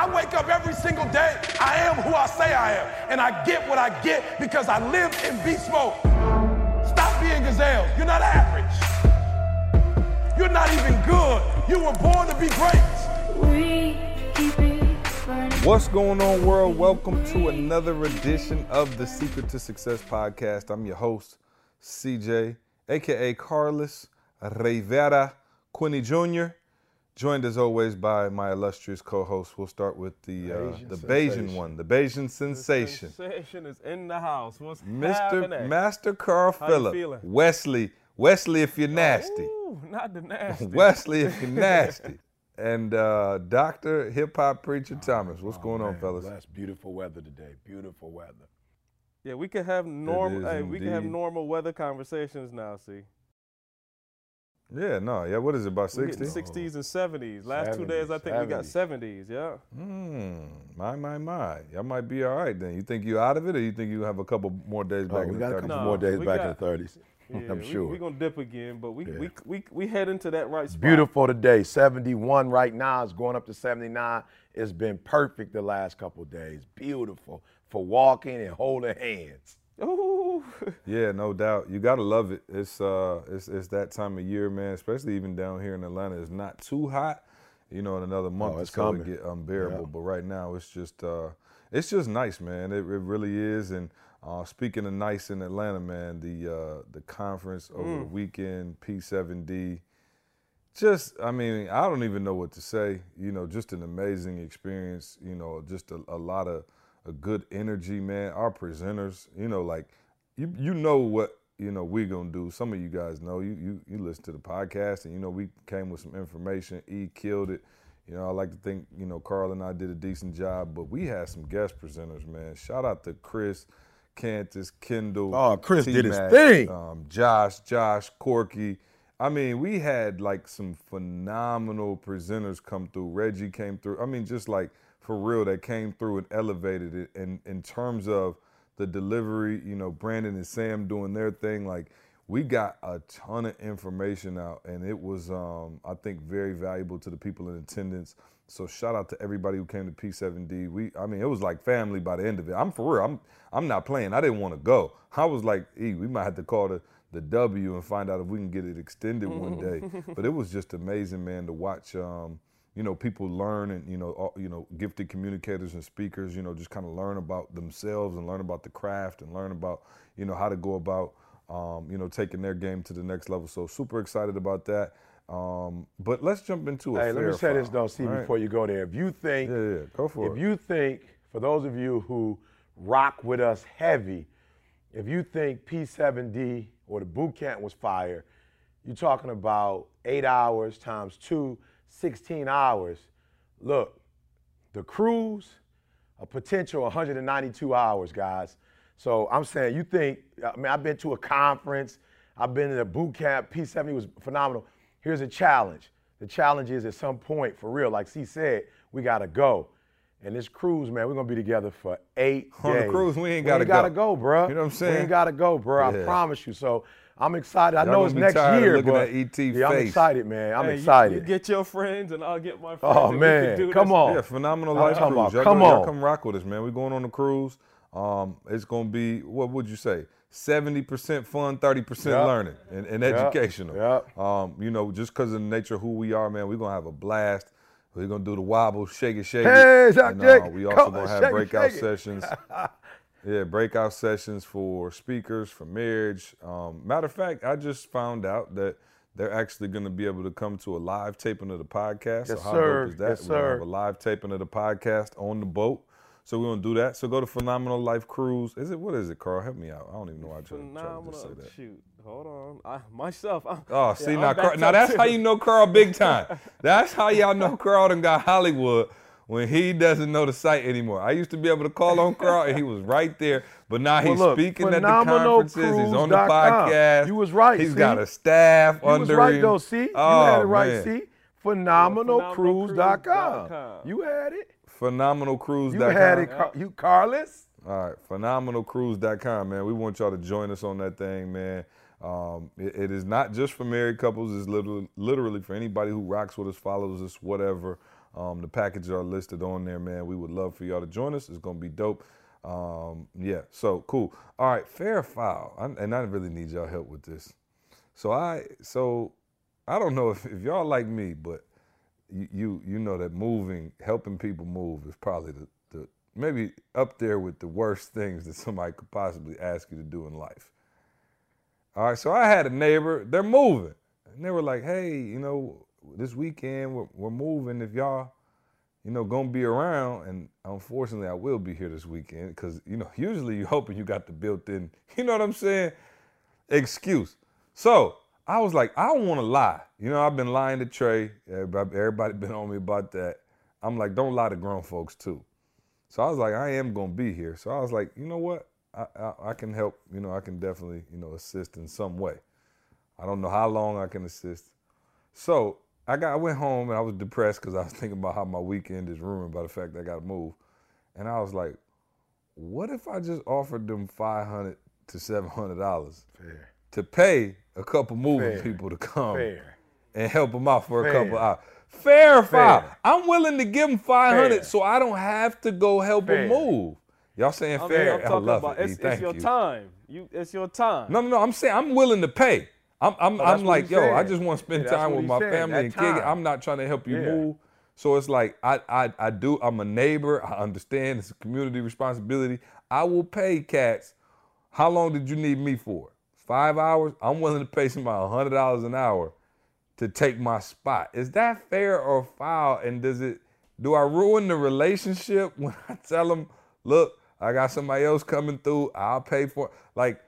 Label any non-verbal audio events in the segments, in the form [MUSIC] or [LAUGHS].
I wake up every single day. I am who I say I am. And I get what I get because I live in beast mode. Stop being gazelles. You're not average. You're not even good. You were born to be great. What's going on, world? Welcome to another edition of the Secret to Success podcast. I'm your host, CJ, aka Carlos Rivera Quinney Jr., joined as always by my illustrious co-host. We'll start with the uh, Bayesian the Bayesian one, the Bayesian sensation, Sensation is in the house. What's Mr. happening? Master Carl How you Phillip, feeling? Wesley, Wesley, if you're nasty. Ooh, not the nasty. [LAUGHS] Wesley, if you're [LAUGHS] nasty. And uh, Dr. Hip Hop Preacher Thomas. What's going on, Oh, fellas? Blessed, beautiful weather today. Beautiful weather. Yeah, we can have normal. Hey, we can have normal weather conversations now. See, Yeah, no, yeah. What is it about we sixty? 60s and 70s. Last two days, I 70s, think we got 70s. Yeah. Hmm. My, my, my. Y'all might be all right then. You think you out of it, or you think you have a couple more days Oh, back we in got the a 30s? couple No, more days we back got- in the 30s. [LAUGHS] Yeah, I'm we, sure. We're gonna dip again, but we, Yeah. we we we head into that right spot. Beautiful today. 71 right now. It's going up to 79. It's been perfect the last couple days. Beautiful for walking and holding hands. Ooh. Yeah, no doubt. You gotta love it. It's uh, it's it's that time of year, man. Especially even down here in Atlanta, it's not too hot. You know, in another month Oh, it's going to get unbearable. Yeah. But right now, it's just uh, it's just nice, man. It, it really is. And uh, speaking of nice in Atlanta, man, the uh, the conference over the weekend, P7D. Just, I mean, I don't even know what to say. You know, just an amazing experience. You know, just a, a lot of a good energy, man. Our presenters, you know, like you you know what you know we gonna do. Some of you guys know. You you you listen to the podcast, and you know we came with some information. E killed it. You know, I like to think you know Carl and I did a decent job, but we had some guest presenters, man. Shout out to Chris, Cantus, Kendall. Oh, Chris did his thing. Um, Josh, Josh, Corky. I mean, we had like some phenomenal presenters come through. Reggie came through. I mean, just like for real, that came through and elevated it. And in terms of the delivery, you know, Brandon and Sam doing their thing, like we got a ton of information out, and it was, um, I think, very valuable to the people in attendance. So shout out to everybody who came to P7D. We, I mean, it was like family by the end of it. I'm for real. I'm, I'm not playing. I didn't want to go. I was like, E, we might have to call the the W and find out if we can get it extended one day. [LAUGHS] But it was just amazing, man, to watch. Um, you know, people learn and you know, all, you know, gifted communicators and speakers. You know, just kind of learn about themselves and learn about the craft and learn about you know how to go about um, you know taking their game to the next level. So super excited about that. Um, but let's jump into a Hey, let me say this foul, though, see, right? before you go there. If you think, Yeah, yeah, go for if it. you think, for those of you who rock with us heavy, if you think P7D or the boot camp was fire, you're talking about eight hours times two, 16 hours. Look, the cruise, a potential 192 hours, guys. So I'm saying, you think, I mean, I've been to a conference, I've been in a boot camp, P70 was phenomenal. Here's a challenge. The challenge is at some point, for real, like C said, we gotta go. And this cruise, man, we're gonna be together for eight On the cruise, we ain't gotta go. We gotta go. go, bro. You know what I'm saying? We ain't gotta go, bro. Yeah. I promise you. So I'm excited. I Y'all know it's be next tired year, looking but at ET yeah, I'm excited, man. I'm Hey, excited. You, get your friends, and I'll get my friends. Oh, and we man. can do Come this. on. Yeah, phenomenal I'm life cruise. about, Y'all come go- y'all on. come rock with us, man. We're going on the cruise. Um, it's gonna be what would you say? Seventy percent fun, thirty percent learning and, and Yep. educational. Yep. Um, you know, just because of the nature of who we are, man, we're gonna have a blast. We're gonna do the wobble, shake it, shake Hey, it. Doc And, Jake, uh, we also come gonna on, have shake it, breakout shake it. sessions. [LAUGHS] yeah, breakout sessions for speakers, for marriage. Um, matter of fact, I just found out that they're actually going to be able to come to a live taping of the podcast. so Yes, how sir. dope is that? Yes, We're have a live taping of the podcast on the boat. So we're gonna do that. So go to Phenomenal Life Cruise. Is it what is it, Carl? Help me out. I don't even know why I tried, tried to just say that. Shoot, hold on. I, myself. I'm, Oh, see yeah, now, Carl, now that's too. how you know Carl big time. [LAUGHS] that's how y'all know Carl done got Hollywood when he doesn't know the site anymore. I used to be able to call on Carl and he was right there, but now he's Well, look, speaking at the conferences. He's on the podcast. You was right, He's see? got a staff You was right him. though, see? Oh, you had it right, man. see? Phenomenalcruise.com. phenomenalcruise.com. You had it. Phenomenalcruise.com. You had it, Car- you Carlos. All right, phenomenalcruise.com, man. We want y'all to join us on that thing, man. Um, it- it is not just for married couples. It's literally, literally for anybody who rocks with us, follows us, whatever. Um, the packages are listed on there, man. We would love for y'all to join us. It's gonna be dope. Um, yeah, so cool. All right, fair foul, I, and I really need y'all help with this. So I, so I don't know if, if y'all like me, but you, you you know that moving, helping people move is probably the, the maybe up there with the worst things that somebody could possibly ask you to do in life. All right, so I had a neighbor, they're moving. And they were like, hey, you know, this weekend we're, we're moving. If y'all, you know, gonna be around, and unfortunately I will be here this weekend because, you know, [LAUGHS] usually you're hoping you got the built in, [LAUGHS] you know what I'm saying, excuse. So I was like, I don't wanna lie. You know, I've been lying to Trey. Everybody, everybody [LAUGHS] been on me about that. I'm like, don't lie to grown folks too. So I was like, I am gonna be here. So I was like, you know what? I, I, I can help. You know, I can definitely, you know, assist in some way. I don't know how long I can assist. So I got, I went home and I was depressed because I was [LAUGHS] thinking about how my weekend is ruined by the fact that I got to move. And I was like, what if I just offered them five hundred to seven hundred dollars to pay a couple moving Fair. people to come Fair. and help them out for a Fair. couple hours. Fair or foul? Fair. I'm willing to give them 500 Fair. so I don't have to go help Fair. them move. Y'all saying I'm, fair? I'm I talking love about it. it's, it's your you. time. You, it's your time. No, no, no. I'm saying I'm willing to pay. I'm, I'm, oh, that's I'm like, yo, I just want to spend Yeah, time with my family that and time. I'm not trying to help you Yeah. move. So it's like I, I, I do. I'm a neighbor. I understand it's a community responsibility. I will pay cats. How long did you need me for? Five hours. I'm willing to pay somebody hundred dollars an hour to take my spot. Is that fair or foul? And does it? Do I ruin the relationship [LAUGHS] when I tell them, look, I got somebody else coming through. I'll pay for. it? Like,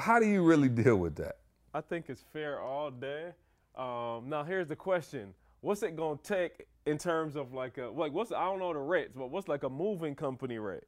how do you really deal with that? I think it's fair all day. Um, now here's the question: What's it gonna take in terms of like a like what's I don't know the rates, but what's like a moving company rate?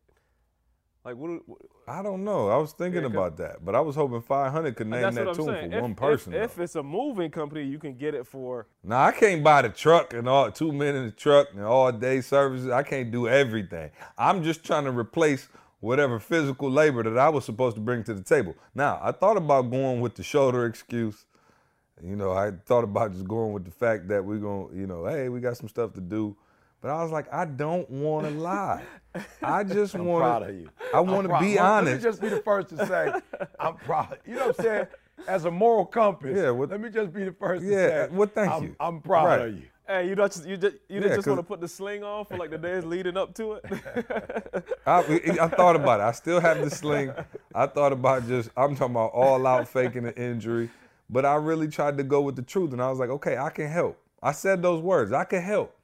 Like what? what I don't know. I was thinking Yeah, about that, but I was hoping 500 could name that tune saying. for If- one person. If, though. it's a moving company, you can get it for. Now I can't buy the truck and all two men in the truck and all day services. I can't do everything. I'm just trying to replace whatever physical labor that I was supposed to bring to the table. Now I thought about going with the shoulder excuse. You know, I thought about just going with the fact that we're going, to you know, hey, we got some stuff to do. But I was like, I don't want to lie. I [LAUGHS] just I'm want proud of you. I I'm want to be honest. Let me just be the first to say [LAUGHS] I'm proud. You know what I'm saying? As a moral compass. Yeah, what- let me just be the first to say. Yeah, well, thank I'm, you. I'm proud Right. of you. Hey, you don't just you just you Yeah, didn't just want to 'cause- put the sling on for like the days leading up to it. [LAUGHS] I, I thought about it. I still have the sling. I thought about just, I'm talking about all out faking an injury. But I really tried to go with the truth. And I was like, okay, I can help. I said those words, I can help.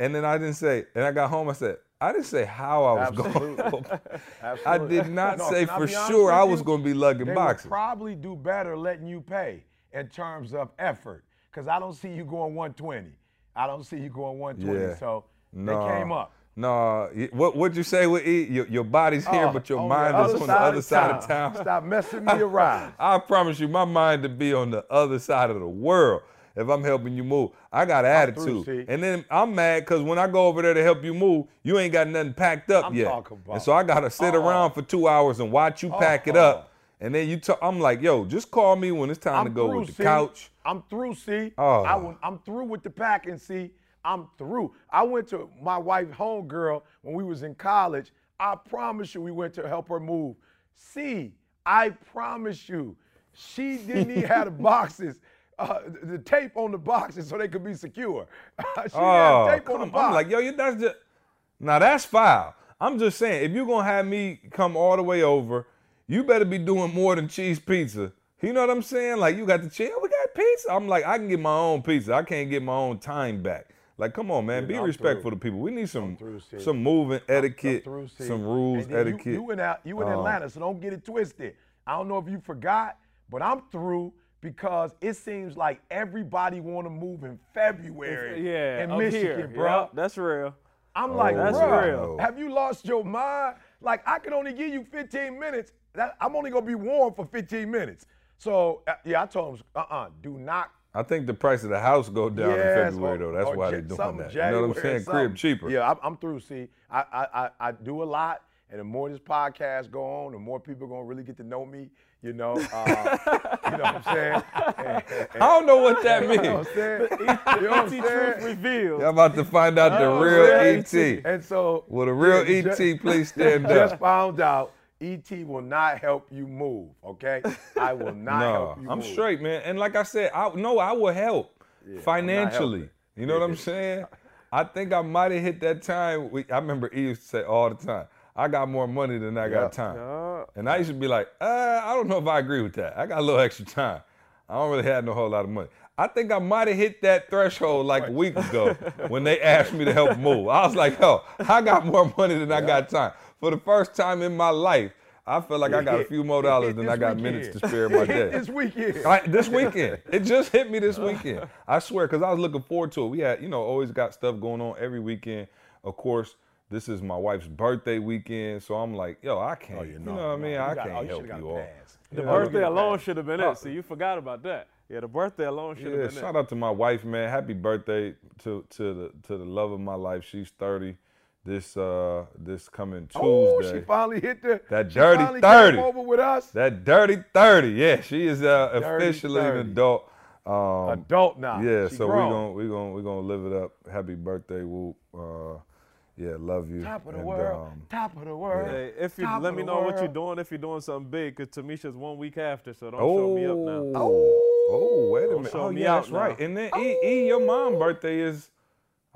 And then I didn't say, and I got home, I said, I didn't say how I was going Absolutely. [LAUGHS] [LAUGHS] to. I did not No, say for sure I was going to be lugging They boxes. would probably do better letting you pay in terms of effort. Because I don't see you going 120. I don't see you going 120. Yeah. So No. they came up. No, what what'd you say with E? Your, your body's here, Oh, but your oh, mind is on the other side of town. Stop messing me [LAUGHS] around. I promise you, my mind to be on the other side of the world if I'm helping you move. I got an through, attitude. And then I'm mad because when I go over there to help you move, you ain't got nothing packed up I'm yet. about- And so I gotta sit Uh-uh. around for two hours and watch you uh-uh. pack it up. And then you talk, I'm like, yo, just call me when it's time to I'm go through, with the see? couch. I'm through, see. Oh. I I'm through with the packing, see. I'm through. I went to my wife homegirl when we was in college. I promise you we went to help her move. See, I promise you, she didn't even have the [LAUGHS] boxes, uh, the, tape on the boxes so they could be secure. [LAUGHS] she Oh, had tape on the box. I'm like, yo, you that's just now that's foul. I'm just saying, if you're gonna have me come all the way over, you better be doing more than cheese pizza. You know what I'm saying? Like you got the cheese, we got pizza. I'm like, I can get my own pizza. I can't get my own time back. Like, come on, man, Dude, be I'm respectful through. to people. We need some through, some moving etiquette, through, some rules, And then you- etiquette. You, in out, you in Um, Atlanta, so don't get it twisted. I don't know if you forgot, but I'm through because it seems like everybody want to move in February yeah, in up Michigan, here. bro. Yep, that's real. I'm like, That's bro, real. have you lost your mind? Like, I can only give you 15 minutes. That, I'm only gonna be warm for 15 minutes. So uh, yeah, I told him, uh-uh, do not. I think the price of the house go down in February or- though. That's why Ja- they're doing something that. You know what I'm saying? Crib cheaper. Yeah, I'm, I'm through. See, I, I I I do a lot, And the more this podcast go on, the more people gonna really get to know me. You know, uh, [LAUGHS] you know what I'm saying? And- and- I don't know what that means. you know what I'm means. saying? You know what I'm Truth saying? revealed. Y'all about to find out the Oh, real yeah, ET. And so, Will the real ET ju- please stand [LAUGHS] just up? Just found out ET will not help you move. Okay, I will [LAUGHS] not No, help you I'm move. straight, man. And like I said, I no, I will help financially. You know what I'm saying? I think I might have hit that time. We, I remember E used to say all the time, "I got more money than I Yeah. got time," and I used to be like, uh, "I don't know if I agree with that. I got a little extra time. I don't really have no whole lot of money." I think I might have hit that threshold like a week ago [LAUGHS] when they asked me to help move. I was like, "Yo, I got more money than I got time." For the first time in my life, I feel like I got a few more dollars [LAUGHS] than I got weekend. minutes to spare in my [LAUGHS] day. this weekend. I, this weekend. It just hit me this [LAUGHS] weekend. I swear, because I was looking forward to it. We had, you know, always got stuff going on every weekend. Of course, this is my wife's birthday weekend, so I'm like, yo, I oh, can't. Oh, yeah, you know what I mean? You I got- can't oh, you help you all. the Yeah, birthday alone should have been Oh. it. See, you forgot about that. Yeah, the birthday alone should have Yeah, been shout it. Shout out to my wife, man. Happy birthday to to the to the love of my life. She's 30 this uh this coming Tuesday. Oh, she finally hit the That dirty finally 30. Came over with us. that dirty 30. Yeah, she is uh, officially 30. an adult. Um, Adult now. Yeah, She so we're gonna we're gonna we're gonna live it up. Happy birthday, Whoop. Uh, yeah, love you. top of the And, world. um, top of the world. Hey, if you Top let me the know what you're doing, if you're doing something big, because Tamisha's one week after, so don't oh, show me up now. oh, wait a Don't minute. show Oh, me yeah, out that's right. And then E, e, your mom's birthday is,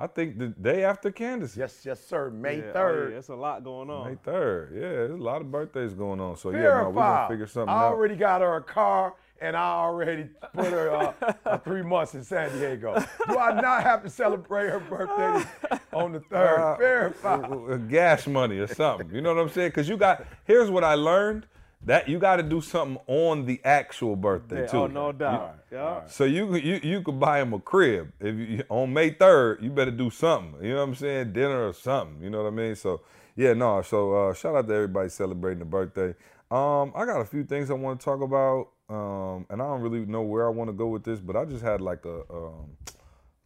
I think, the day after Candace. Yes, yes, sir. May Yeah, oh, third. yeah, it's a lot going on. May third. Yeah, there's a lot of birthdays going on. So yeah, no, we're gonna figure something I out. already got her a car, and I already put her uh, uh, [LAUGHS] three months in San Diego. Do I not have to celebrate her birthday on the [LAUGHS] third? Uh, Verify. gas money or something. You know what I'm saying? Because you got. Here's what I learned: that you got to do something on the actual birthday Yeah, too. oh, no doubt. Yeah. So you could- you you could buy him a crib if you, on May third. You better do something. You know what I'm saying? Dinner or something. You know what I mean? So yeah, no. So uh, shout out to everybody celebrating the birthday. Um, I got a few things I want to talk about, um, and I don't really know where I want to go with this, but I just had like a um,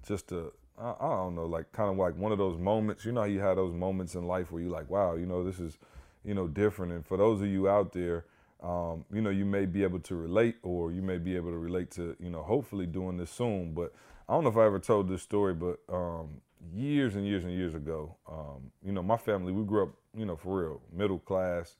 just a I, I don't know, like kind of like one of those moments. You know, how you have those moments in life where you like, wow, you know, this is you know different. And for those of you out there, um, you know, you may be able to relate, or you may be able to relate to, you know, hopefully doing this soon. But I don't know if I ever told this story, but um, years and years and years ago, um, you know, my family we grew up, you know, for real, middle class.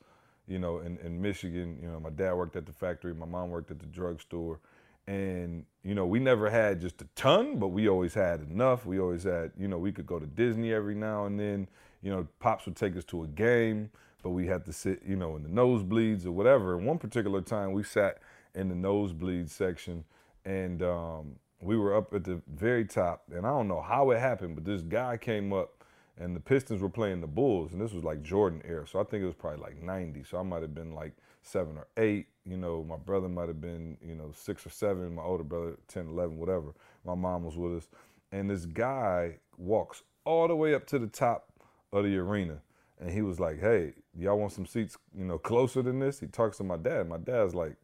You know, in, in Michigan, you know, my dad worked at the factory, my mom worked at the drugstore and you know we never had just a ton but we always had enough we always had you know we could go to disney every now and then you know pops would take us to a game but we had to sit you know in the nosebleeds or whatever and one particular time we sat in the nosebleed section and um, we were up at the very top and i don't know how it happened but this guy came up and the pistons were playing the bulls and this was like jordan era so i think it was probably like 90 so i might have been like seven or eight. You know, my brother might have been, you know, six or seven, my older brother 10, 11, whatever. My mom was with us. And this guy walks all the way up to the top of the arena. And he was like, hey, y'all want some seats, you know, closer than this? He talks to my dad. My dad's like,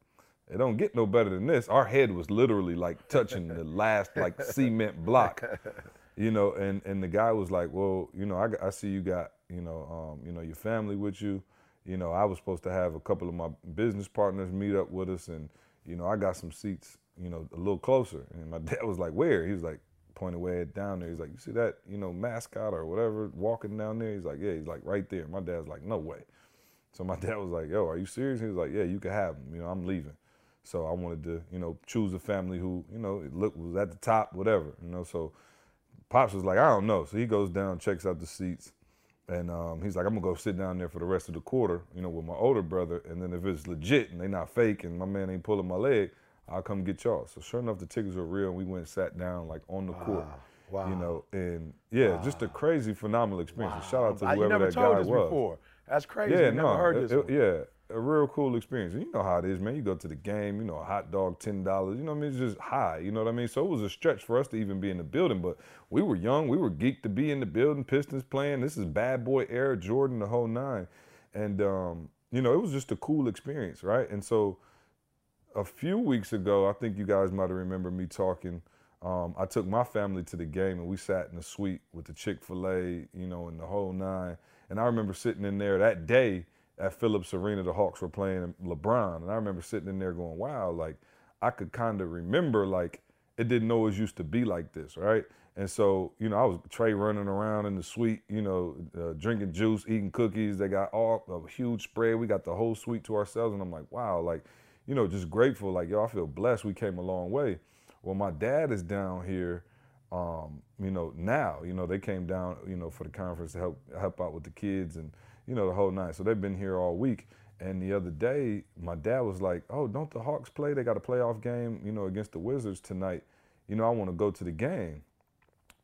it don't get no better than this. Our head was literally like touching the [LAUGHS] last like cement block, you know. And and the guy was like, well, you know, I, I see you got, you know, um, you know, your family with you you know, I was supposed to have a couple of my business partners meet up with us, and you know, I got some seats, you know, a little closer. And my [LAUGHS] dad was like, "Where?" He was like, pointing way down there. He's like, "You see that, you know, mascot or whatever walking down there?" He's like, "Yeah." He's like, "Right there." My dad's like, "No way." So my [LAUGHS] dad was like, "Yo, are you serious?" He was like, "Yeah, you can have him. You know, I'm leaving." So I wanted to, you know, choose a family who, you know, look was at the top, whatever, you know. So Pops was like, "I don't know." So he goes down, checks out the seats. And um, he's like, I'm gonna go sit down there for the rest of the quarter, you know, with my older brother. And then if it's legit and they not fake and my man ain't pulling my leg, I'll come get y'all. So sure enough, the tickets were real. And we went and sat down like on the court, Wow. you know. And yeah, just a crazy, phenomenal experience. And Shout out to you whoever never that told guy was. before. That's crazy. Yeah, never no, heard it- this. it- yeah, a real cool experience. And you know how it is, man. You go to the game, you know, a hot dog, ten dollars. You know what I mean? It's just high. You know what I mean? So it was a stretch for us to even be in the building. But we were young. We were geeked to be in the building. Pistons playing. This is bad boy era, Jordan, the whole nine. And um, you know, it was just a cool experience, right? And so a few weeks ago, I think you guys might have remembered me talking um, I took my family to the game and we sat in the suite with the Chick Fil A, you know, and the whole nine. And I remember sitting in there that day at Phillips Arena. The Hawks were playing LeBron, and I remember sitting in there going, "Wow!" Like I could kind of remember like it didn't always used to be like this, right? And so, you know, I was Trey running around in the suite, you know, uh, drinking juice, eating cookies. They got all a huge spread. We got the whole suite to ourselves, and I'm like, wow, like, you know, just grateful. Like, yo, I feel blessed. We came a long way. Well, my dad is down here, um, you know, now. You know, they came down, you know, for the conference to help help out with the kids and you know the whole night. So they've been here all week. And the other day, my dad was like, "Oh, don't the Hawks play? They got a playoff game, you know, against the Wizards tonight. You know, I want to go to the game."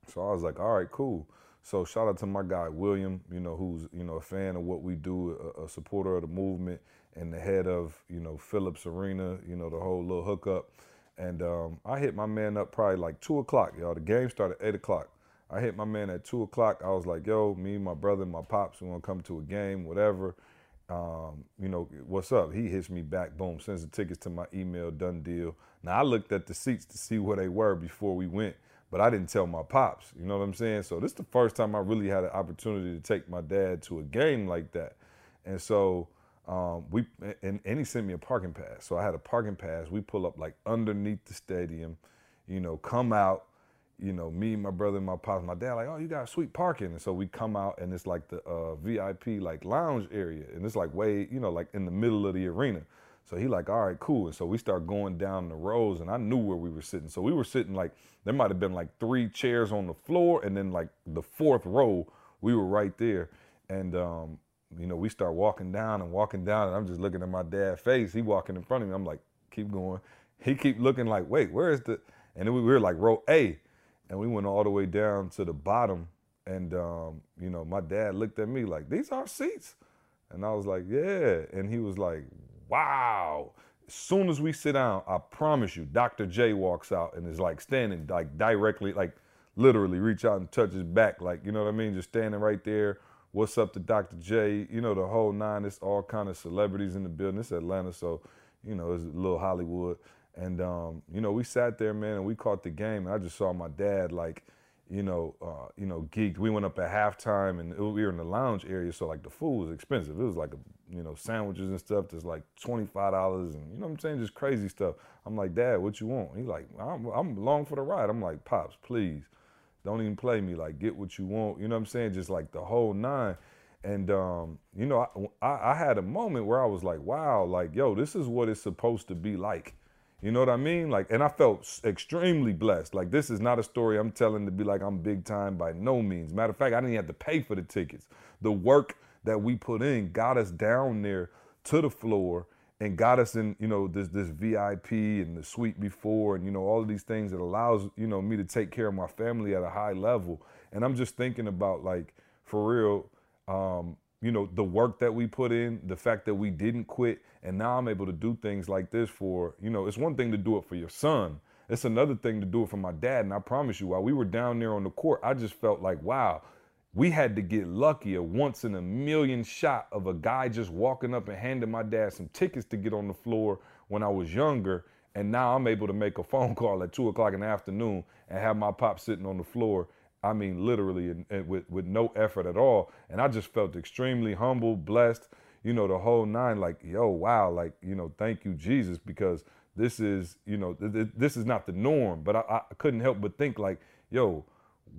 So I was like, "All right, cool." So shout out to my guy William, you know, who's you know a fan of what we do, a, a supporter of the movement, and the head of you know Phillips Arena, you know, the whole little hookup. And um, I hit my man up probably like two o'clock, y'all. The game started eight o'clock. I hit my man at two o'clock. I was like, "Yo, me, my brother, my pops, we want to come to a game, whatever." um, you know, what's up? He hits me back, boom, sends the tickets to my email, done deal. Now I looked at the seats to see where they were before we went, but I didn't tell my pops. You know what I'm saying? So this is the first time I really had an opportunity to take my dad to a game like that. And so um, we and, and he sent me a parking pass. So I had a parking pass. We pull up like underneath the stadium, you know, come out you know, me, my brother, my pops, my dad, like, oh, you got sweet parking. And so we come out and it's like the uh, VIP like lounge area. And it's like way, you know, like in the middle of the arena. So he like, all right, cool. And so we start going down the rows and I knew where we were sitting. So we were sitting like, there might have been like three chairs on the floor and then like the fourth row, we were right there. And, um, you know, we start walking down and walking down and I'm just looking at my dad's face. He walking in front of me. I'm like, keep going. He keep looking like, wait, where is the, and then we were like row A and we went all the way down to the bottom. And um, you know, my dad looked at me like, "These are seats," and I was like, "Yeah." And he was like, "Wow." As soon as we sit down, I promise you, Dr. J walks out and is like standing like directly, like literally reach out and touch his back, like you know what I mean, just standing right there. What's up to Dr. J? You know the whole nine. It's all kind of celebrities in the building. It's Atlanta, so you know it's a little Hollywood. And um, you know, we sat there, man, and we caught the game. And I just saw my dad, like, you know, uh, you know, geeked. We went up at halftime, and we were in the lounge area, so like the food was expensive. It was like, a, you know, sandwiches and stuff. That's like twenty five dollars, and you know what I'm saying, just crazy stuff. I'm like, Dad, what you want? He's like, I'm, I'm along for the ride. I'm like, Pops, please, don't even play me. Like, get what you want. You know what I'm saying? Just like the whole nine. And um, you know, I, I had a moment where I was like, wow, like, yo, this is what it's supposed to be like you know what I mean? Like, and I felt extremely blessed. Like, this is not a story I'm telling to be like I'm big time by no means. Matter of fact, I didn't have to pay for the tickets. The work that we put in got us down there to the floor and got us in, you know, this this VIP and the suite before, and you know all of these things that allows you know me to take care of my family at a high level. And I'm just thinking about like for real, um, you know, the work that we put in, the fact that we didn't quit, and now I'm able to do things like this for, you know, it's one thing to do it for your son. It's another thing to do it for my dad. And I promise you, while we were down there on the court, I just felt like, wow, we had to get lucky a once in a million shot of a guy just walking up and handing my dad some tickets to get on the floor when I was younger. And now I'm able to make a phone [LAUGHS] call at two o'clock in the afternoon and have my pop sitting on the floor I mean, literally, and, and with with no effort at all. And I just felt extremely humble, blessed, you know, the whole nine. Like, yo, wow, like, you know, thank you, Jesus, because this is, you know, th- th- this is not the norm. But I, I couldn't help but think, like, yo,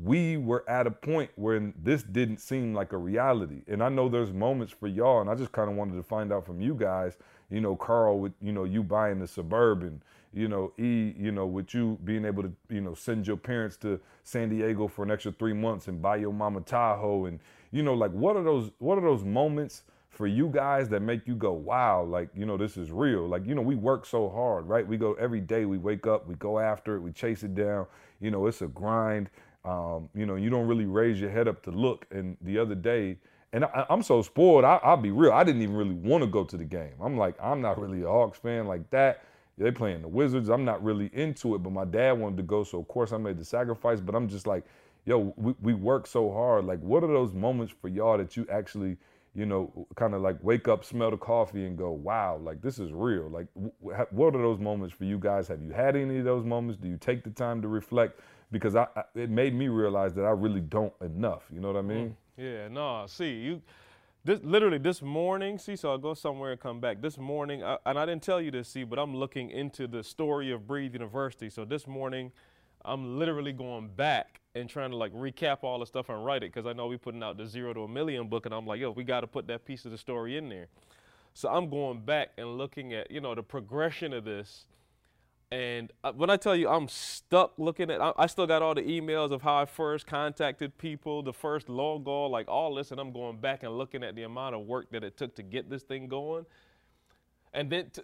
we were at a point where this didn't seem like a reality. And I know there's moments for y'all, and I just kind of wanted to find out from you guys, you know, Carl, with, you know, you buying the Suburban, you know, E, you know, with you being able to, you know, send your parents to San Diego for an extra three months and buy your mama Tahoe. And, you know, like what are those, what are those moments for you guys that make you go, wow, like, you know, this is real. Like, you know, we work so hard, right? We go every day, we wake up, we go after it, we chase it down. You know, it's a grind. Um, you know, you don't really raise your head up to look. And the other day, and I, am so spoiled. I, will be real. I didn't even really want to go to the game. I'm like, I'm not really a Hawks fan like that. They playing the Wizards. I'm not really into it, but my dad wanted to go, so of course I made the sacrifice. But I'm just like, yo, we, we work so hard. Like, what are those moments for y'all that you actually, you know, kind of like wake up, smell the coffee, and go, wow, like this is real. Like, what are those moments for you guys? Have you had any of those moments? Do you take the time to reflect? Because I, I it made me realize that I really don't enough. You know what I mean? Mm. Yeah, no. See, you this literally this morning, see, so I'll go somewhere and come back. This morning, I, and I didn't tell you this, see, but I'm looking into the story of Breathe University. So this morning, I'm literally going back and trying to like recap all the stuff and write it because I know we're putting out the zero to a million book, and I'm like, yo, we got to put that piece of the story in there. So I'm going back and looking at, you know, the progression of this and uh, when I tell you I'm stuck looking at, I still got all the emails of how I first contacted people, the first logo, like all this, and I'm going back and looking at the amount of work that it took to get this thing going. And then, to,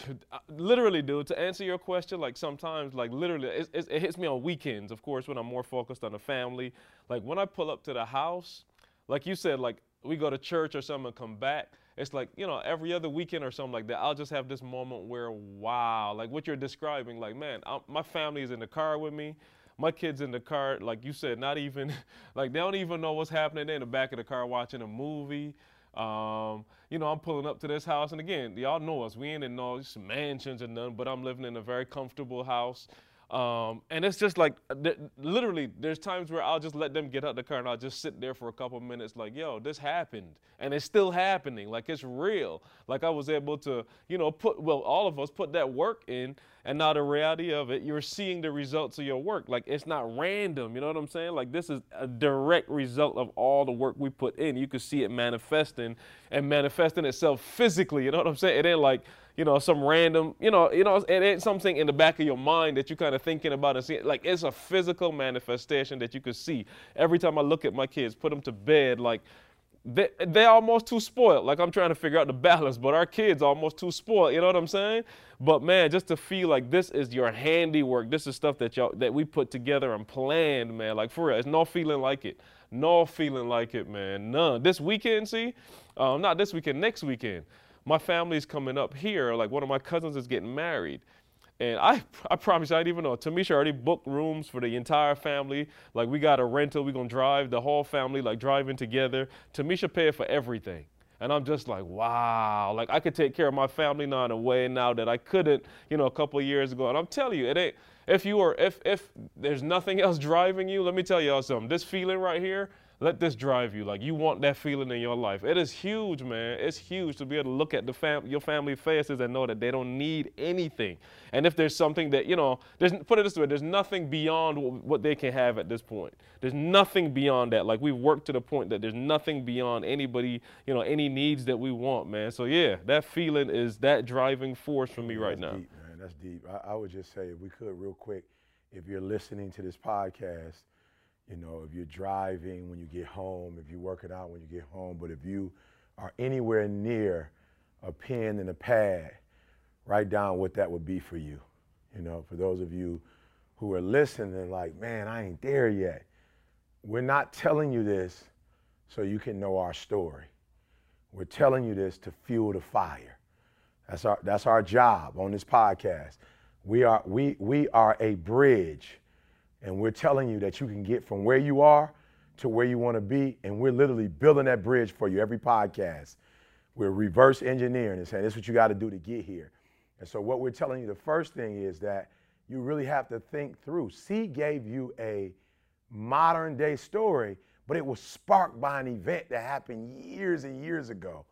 [LAUGHS] literally, dude, to answer your question, like sometimes, like literally, it, it, it hits me on weekends, of course, when I'm more focused on the family. Like when I pull up to the house, like you said, like we go to church or something and come back it's like you know every other weekend or something like that i'll just have this moment where wow like what you're describing like man I'm, my family is in the car with me my kids in the car like you said not even [LAUGHS] like they don't even know what's happening they're in the back of the car watching a movie um, you know i'm pulling up to this house and again y'all know us we ain't in no mansions or none but i'm living in a very comfortable house um, and it's just like, th- literally, there's times where I'll just let them get out the car and I'll just sit there for a couple minutes, like, yo, this happened. And it's still happening. Like, it's real. Like, I was able to, you know, put, well, all of us put that work in. And now the reality of it, you're seeing the results of your work. Like, it's not random. You know what I'm saying? Like, this is a direct result of all the work we put in. You can see it manifesting and manifesting itself physically. You know what I'm saying? It ain't like, you know, some random, you know, you know, it ain't something in the back of your mind that you kind of thinking about and seeing. Like it's a physical manifestation that you could see. Every time I look at my kids, put them to bed, like they they almost too spoiled. Like I'm trying to figure out the balance, but our kids almost too spoiled. You know what I'm saying? But man, just to feel like this is your handiwork. This is stuff that y'all that we put together and planned, man. Like for real, it's no feeling like it. No feeling like it, man. None. This weekend, see, um, not this weekend, next weekend my family's coming up here. Like one of my cousins is getting married. And I, [LAUGHS] I promise you, I didn't even know. Tamisha already booked rooms for the entire family. Like we got a rental. We're gonna drive the whole family, like driving together. Tamisha paid for everything. And I'm just like, wow, like I could take care of my family now in a way now that I couldn't, you know, a couple years ago. And I'm telling you, it ain't. If you are, if if there's nothing else driving you, let me tell y'all something. This feeling right here, let this drive you. Like you want that feeling in your life. It is huge, man. It's huge to be able to look at the fam- your family faces and know that they don't need anything. And if there's something that you know, there's put it this way, there's nothing beyond what, what they can have at this point. There's nothing beyond that. Like we've worked to the point that there's nothing beyond anybody, you know, any needs that we want, man. So yeah, that feeling is that driving force for me right now. Deep, man. That's deep. I, I would just say, if we could, real quick, if you're listening to this podcast you know, if you're driving when you get home, if you're working out when you get home, but if you are anywhere near a pen and a pad, write down what that would be for you. You know, for those of you who are listening, like, man, I ain't there yet. We're not telling you this so you can know our story. We're telling you this to fuel the fire. That's our, that's our job on this podcast. We are, we, we are a bridge and we're telling you that you can get from where you are to where you want to be. And we're literally building that bridge for you every podcast. We're reverse engineering and saying this is what you got to do to get here. And so, what we're telling you, the first thing is that you really have to think through. C gave you a modern day story, but it was sparked by an event that happened years and years ago.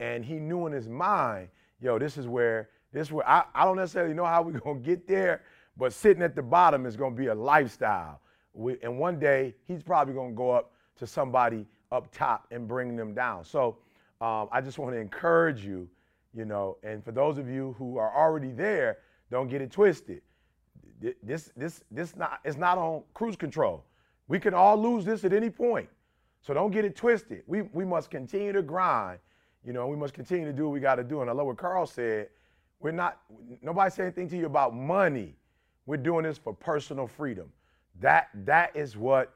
And he knew in his mind, yo, this is where, this is where, I, I don't necessarily know how we're going to get there, but sitting at the bottom is going to be a lifestyle. We, and one day he's probably going to go up to somebody up top and bring them down. So um, I just want to encourage you, you know, and for those of you who are already there, don't get it twisted. This, this, this not, it's not on cruise control. We can all lose this at any point. So don't get it twisted. We, we must continue to grind, you know, we must continue to do what we got to do. And I love what Carl said. We're not, nobody said anything to you about money. We're doing this for personal freedom. That that is what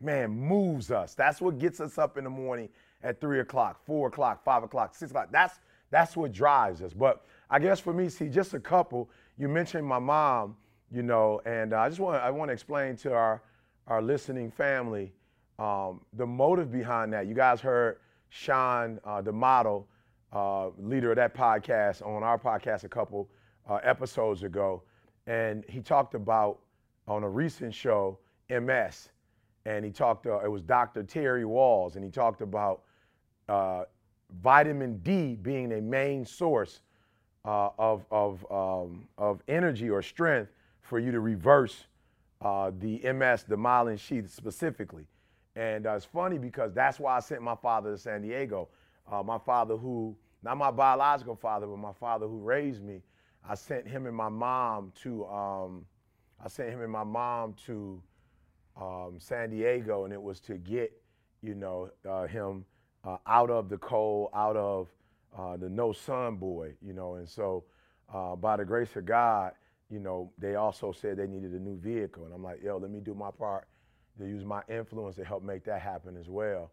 man moves us. That's what gets us up in the morning at three o'clock, four o'clock, five o'clock, six o'clock. That's that's what drives us. But I guess for me, see, just a couple. You mentioned my mom, you know, and uh, I just want I want to explain to our our listening family um, the motive behind that. You guys heard Sean uh, model uh, leader of that podcast, on our podcast a couple uh, episodes ago, and he talked about on a recent show MS, and he talked. Uh, it was Dr. Terry Wahls, and he talked about uh, vitamin D being a main source uh, of of um, of energy or strength for you to reverse uh, the MS, the myelin sheath specifically. And uh, it's funny because that's why I sent my father to San Diego. Uh, my father, who not my biological father, but my father who raised me, I sent him and my mom to. Um, I sent him and my mom to um, San Diego, and it was to get, you know, uh, him uh, out of the cold, out of uh, the no sun boy, you know. And so, uh, by the grace of God, you know, they also said they needed a new vehicle, and I'm like, yo, let me do my part to use my influence to help make that happen as well.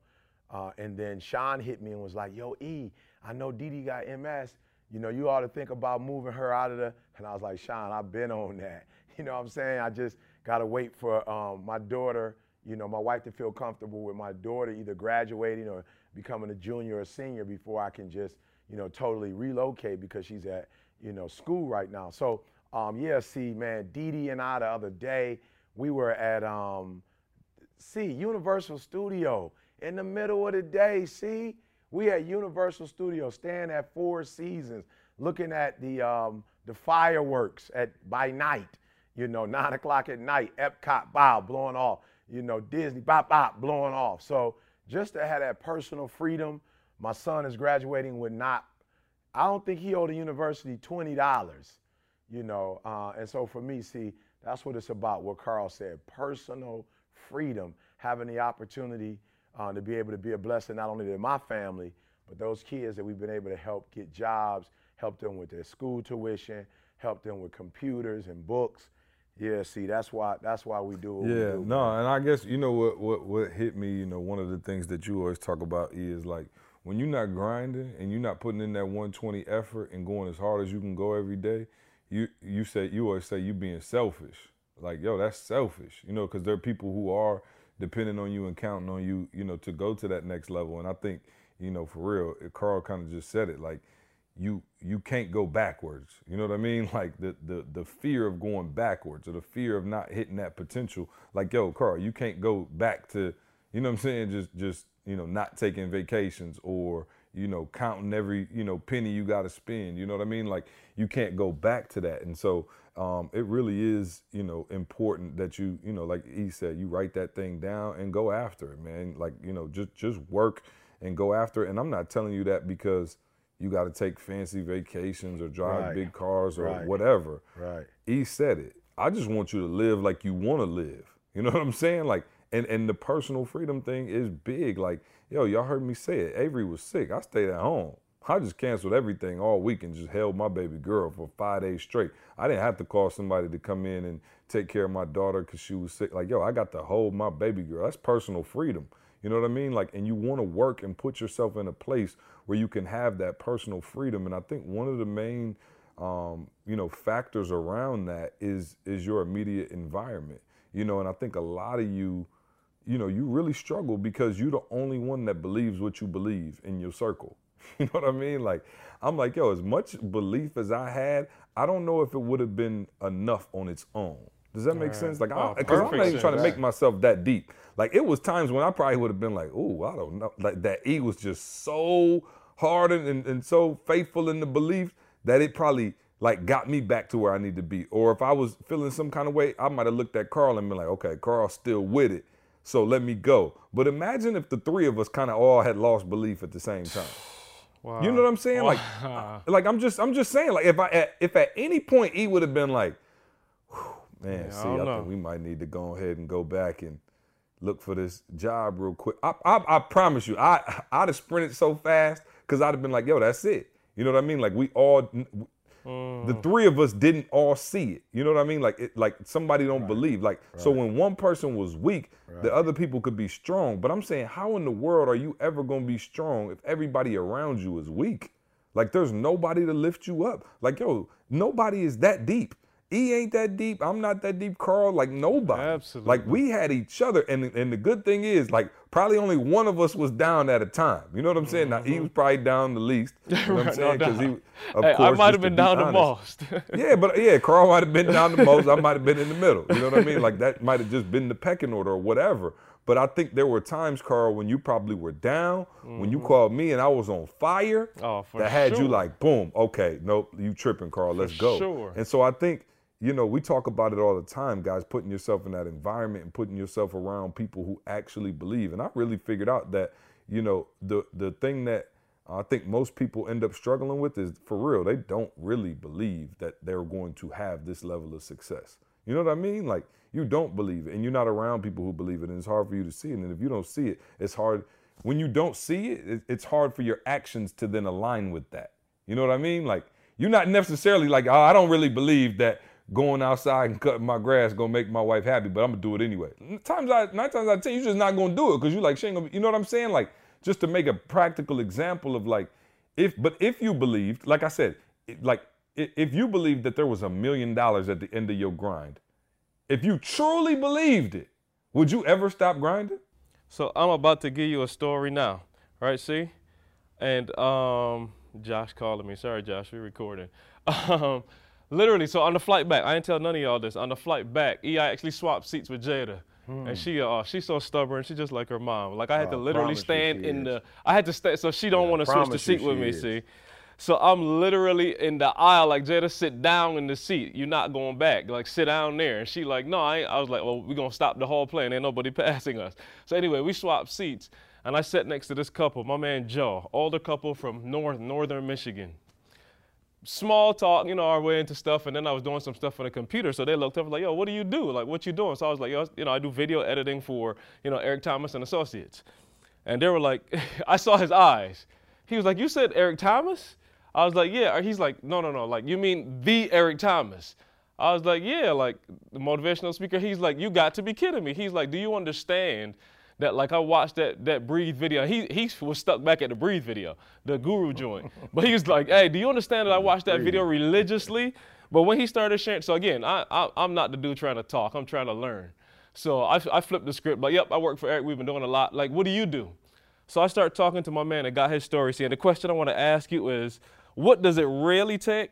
Uh, and then Sean hit me and was like, yo, E, I know Dee Dee got MS. You know, you ought to think about moving her out of the. And I was like, Sean, I've been on that. [LAUGHS] You know what I'm saying? I just got to wait for um, my daughter, you know, my wife to feel comfortable with my daughter either graduating or becoming a junior or senior before I can just, you know, totally relocate because she's at, you know, school right now. So, um, yeah, see, man, Dee Dee and I the other day, we were at, um, see, Universal Studio in the middle of the day, see? We at Universal Studios, staying at Four Seasons, looking at the, um, the fireworks at by night you know, nine o'clock at night, Epcot bow blowing off, you know, Disney bop bop blowing off. So just to have that personal freedom, my son is graduating with not, I don't think he owed the university twenty dollars, you know, uh, and so for me, see, that's what it's about. What Carl said, personal freedom, having the opportunity uh, to be able to be a blessing not only to my family, but those kids that we've been able to help get jobs, help them with their school tuition, help them with computers and books yeah, see, that's why that's why we do what yeah, we do. no, and I guess you know what, what what hit me. You know, one of the things that you always talk about is like when you're not grinding and you're not putting in that 120 effort and going as hard as you can go every day. You you say you always say you being selfish. Like yo, that's selfish. You know, because there are people who are depending on you and counting on you. You know, to go to that next level. And I think you know for real, Carl kind of just said it like you you can't go backwards. You know what I mean? [LAUGHS] Like the the the fear of going backwards or the fear of not hitting that potential. Like yo, Carl, you can't go back to you know what I'm saying? Just just you know not taking vacations or you know counting every you know penny you got to spend. You know what I mean? Like you can't go back to that. And so um, it really is you know important that you you know like he said you write that thing down and go after it, man. Like you know just just work and go after it. And I'm not telling you that because you got to take fancy vacations or drive Right. big cars or Right. whatever. Right. He said it. I just want you to live like you want to live. You know what I'm saying? Like, and and the personal freedom thing is big. Like, yo, y'all heard me say it. Avery was sick. I stayed at home. I just canceled everything all week and just held my baby girl for five days straight. I didn't have to call somebody to come in and take care of my daughter because she was sick. Like, yo, I got to hold my baby girl. That's personal freedom. You know what I mean? Like, and you want to work and put yourself in a place where you can have that personal freedom. And I think one of the main, um, you know, factors around that is is your immediate environment. You know, and I think a lot of you, you know, you really struggle because you're the only one that believes what you believe in your circle. [LAUGHS] You know what I mean? Like, I'm like, yo, as much belief as I had, I don't know if it would have been enough on its own. Does that make sense? Like, Oh, because I'm not even trying to make myself that deep. Like, it was times when I probably would have been like, oh, I don't know. Like, that E was just so hard and, and, and so faithful in the belief that it probably like got me back to where I need to be. Or if I was feeling some kind of way, I might have looked at Carl and been like, okay, Carl's still with it. So let me go. But imagine if the three of us kind of all had lost belief at the same time. Wow. You know what I'm saying? Like, Wow. like I'm just, I'm just saying, like, if I, at, if at any point he would have been like, man, Yeah, see, don't I, think we might need to go ahead and go back and look for this job real quick. I, I, I promise you, I, I'd have sprinted so fast because I'd have been like, yo, that's it. You know what I mean? Like we all, the mm. three of us didn't all see it. You know what I mean? Like it, like somebody don't believe. Like so, when one person was weak, the other people could be strong. But I'm saying, how in the world are you ever gonna be strong if everybody around you is weak? Like there's nobody to lift you up. Like yo, nobody is that deep. E ain't that deep. I'm not that deep, Carl. Like nobody. Absolutely. Like we had each other, and and the good thing is, like probably only one of us was down at a time. You know what I'm saying? Now he was probably down the least. You know [LAUGHS] what I'm no saying? Because he, of Hey, I might have been be down the most. [LAUGHS] yeah, but yeah, Carl might have been down the most. I might have been in the middle. You know what I mean? Like that might have just been the pecking order or whatever. But I think there were times, Carl, when you probably were down, when you called me and I was on fire, Mm-hmm. Oh, for that had you like, boom, okay, nope, you tripping, Carl, let's go. sure. And so I think, you know, we talk about it all the time, guys, putting yourself in that environment and putting yourself around people who actually believe. And I really figured out that, you know, the the thing that I think most people end up struggling with is for real, they don't really believe that they're going to have this level of success. You know what I mean? Like you don't believe it and you're not around people who believe it and it's hard for you to see it. And if you don't see it, it's hard when you don't see it, it- it's hard for your actions to then align with that. You know what I mean? Like you're not necessarily like, oh, I don't really believe that going outside and cutting my grass gonna make my wife happy, but I'm gonna do it anyway. Times I nine times out of ten, you're just not gonna do it because you like she ain't gonna, you know what I'm saying? Like just to make a practical example of like if but if you believed, like I said, like if you believed that there was a million dollars at the end of your grind, if you truly believed it, would you ever stop grinding? So I'm about to give you a story now, right? See, and um, Josh calling me. Sorry, Josh, we're recording. [LAUGHS] Um, literally, so on the flight back, I didn't tell none of y'all this. On the flight back, E, I actually swapped seats with Jada, and she, uh, she's so stubborn. She's just like her mom. Like I had Oh, to literally stand in is. the. I had to stay, so she don't Yeah, want to switch the seat with me. is. See. So I'm literally in the aisle, like Jada, sit down in the seat. You're not going back. Like sit down there. And she like, no, I ain't. I was like, well, we're gonna stop the whole plane. Ain't nobody [LAUGHS] passing us. So anyway, we swapped seats, and I sat next to this couple, my man Joe, older couple from North Northern Michigan. Small talk, you know, our way into stuff, and then I was doing some stuff on the computer. So they looked up like, yo, what do you do? Like, what you doing? So I was like, yo, you know, I do video editing for, you know, Eric Thomas and Associates. And they were like, [LAUGHS] I saw his eyes. He was like, You said Eric Thomas? I was like, Yeah. He's like, No, no, no. Like, you mean the Eric Thomas? I was like, Yeah, like the motivational speaker. He's like, You got to be kidding me. He's like, Do you understand that like I watched that that breathe video? He he was stuck back at the breathe video, the guru joint. [LAUGHS] But he was like, Hey, do you understand that I watched that video religiously? But when he started sharing, so again, I, I I'm not the dude trying to talk. I'm trying to learn. So I, I flipped the script, like, yep, I work for Eric. We've been doing a lot. Like, what do you do? So I start talking to my man and got his story. See, and the question I want to ask you is, what does it really take?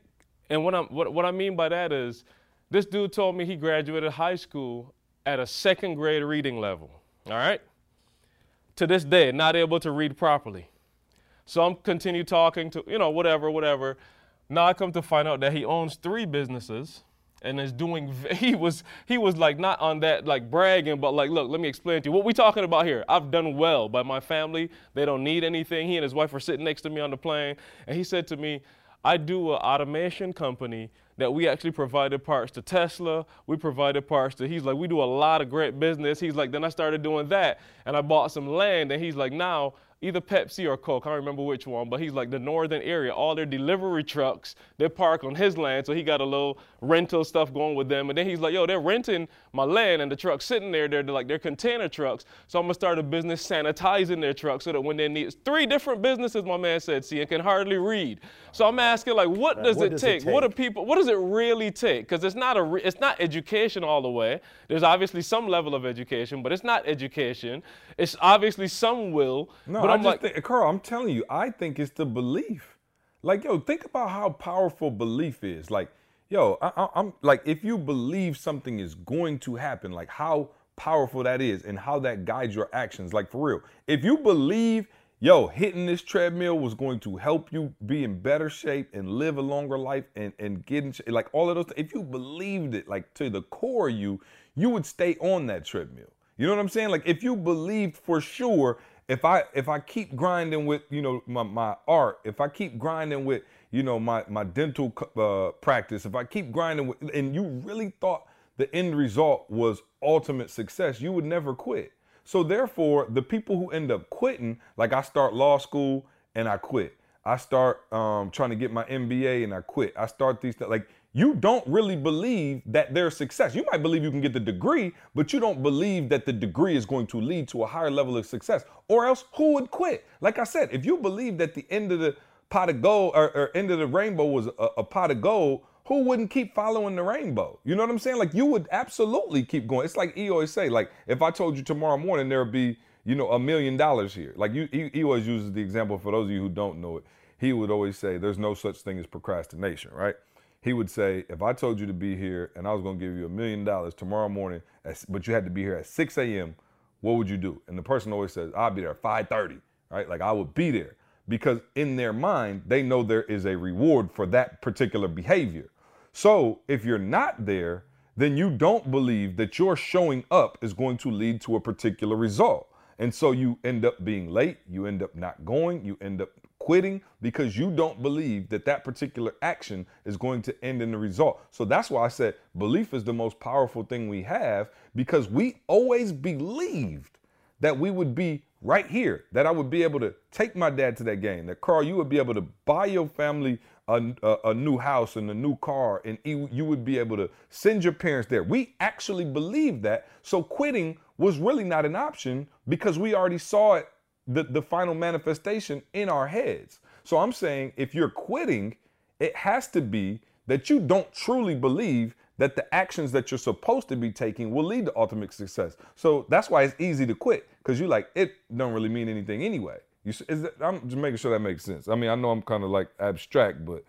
And what, I'm, what, what I mean by that is, this dude told me he graduated high school at a second grade reading level. All right? To this day, not able to read properly. So I'm continue talking to, you know, whatever, whatever. Now I come to find out that he owns three businesses and is doing [LAUGHS] he was he was like not on that like bragging but like look let me explain to you. What we talking about here? I've done well by my family. They don't need anything. He and his wife were sitting next to me on the plane. And he said to me i do an automation company that we actually provided parts to tesla we provided parts to he's like we do a lot of great business he's like then i started doing that and i bought some land and he's like now either Pepsi or Coke. I don't remember which one, but he's like the northern area. All their delivery trucks, they park on his land, so he got a little rental stuff going with them. And then he's like, yo, they're renting my land, and the trucks sitting there, they're like they're container trucks. So I'm gonna start a business sanitizing their trucks so that when they need three different businesses, my man said, see, and can hardly read. So I'm asking, like, what does, what it, does it take? What do people? What does it really take? Because it's not a, re- it's not education all the way. There's obviously some level of education, but it's not education. It's obviously some will. No, but I I'm just like, think, Carl, I'm telling you, I think it's the belief. Like, yo, think about how powerful belief is. Like, yo, I, I, I'm like, if you believe something is going to happen, like how powerful that is and how that guides your actions. Like, for real, if you believe, yo, hitting this treadmill was going to help you be in better shape and live a longer life and and get in, sh- like all of those. If you believed it, like to the core, of you you would stay on that treadmill. You know what I'm saying? Like, if you believed for sure if I if I keep grinding with you know my, my art, if I keep grinding with you know my my dental uh, practice, if I keep grinding with, and you really thought the end result was ultimate success, you would never quit. So therefore, the people who end up quitting, like I start law school and I quit. I start um, trying to get my MBA and I quit. I start these th- like you don't really believe that there's success. You might believe you can get the degree, but you don't believe that the degree is going to lead to a higher level of success. Or else, who would quit? Like I said, if you believe that the end of the pot of gold or, or end of the rainbow was a, a pot of gold, who wouldn't keep following the rainbow? You know what I'm saying? Like you would absolutely keep going. It's like E always say, like if I told you tomorrow morning there would be, you know, a million dollars here. Like you, he, he always uses the example for those of you who don't know it. He would always say, "There's no such thing as procrastination," right? He would say, if I told you to be here and I was going to give you a million dollars tomorrow morning, but you had to be here at 6 a.m., what would you do? And the person always says, I'll be there at 5:30, right? Like I would be there because in their mind they know there is a reward for that particular behavior. So if you're not there, then you don't believe that your showing up is going to lead to a particular result. And so you end up being late, you end up not going, you end up quitting because you don't believe that that particular action is going to end in the result. So that's why I said belief is the most powerful thing we have because we always believed that we would be right here, that I would be able to take my dad to that game, that Carl, you would be able to buy your family a, a, a, new house and a new car, and you would be able to send your parents there. We actually believed that. So quitting was really not an option because we already saw it, the, the final manifestation in our heads. So I'm saying if you're quitting, it has to be that you don't truly believe that the actions that you're supposed to be taking will lead to ultimate success. So that's why it's easy to quit because you're like it don't really mean anything anyway. You, I'm just making sure that makes sense. I mean, I know I'm kind of like abstract, but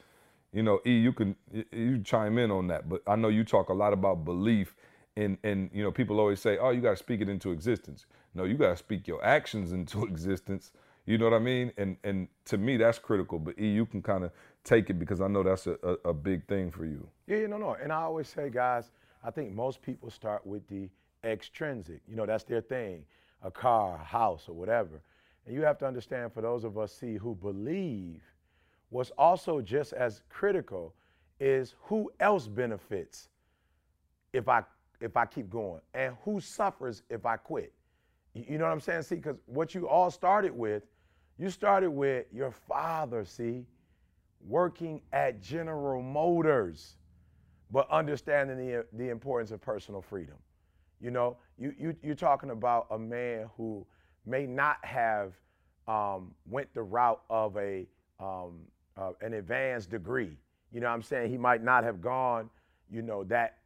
you know, E, you can you chime in on that. But I know you talk a lot about belief, and and you know, people always say, oh, you got to speak it into existence. No, you got to speak your actions [LAUGHS] into existence. You know what I mean? And and to me, that's critical. But E, you can kind of take it because I know that's a, a, a big thing for you. Yeah, no, no. And I always say, guys, I think most people start with the extrinsic. You know, that's their thing, a car, a house, or whatever. And you have to understand, for those of us see who believe, what's also just as critical is who else benefits if I if I keep going, and who suffers if I quit. You know what I'm saying? See, because what you all started with, you started with your father. See, working at General Motors, but understanding the the importance of personal freedom. You know, you you you're talking about a man who may not have um, went the route of a um, uh, an advanced degree. You know what I'm saying? He might not have gone, you know, that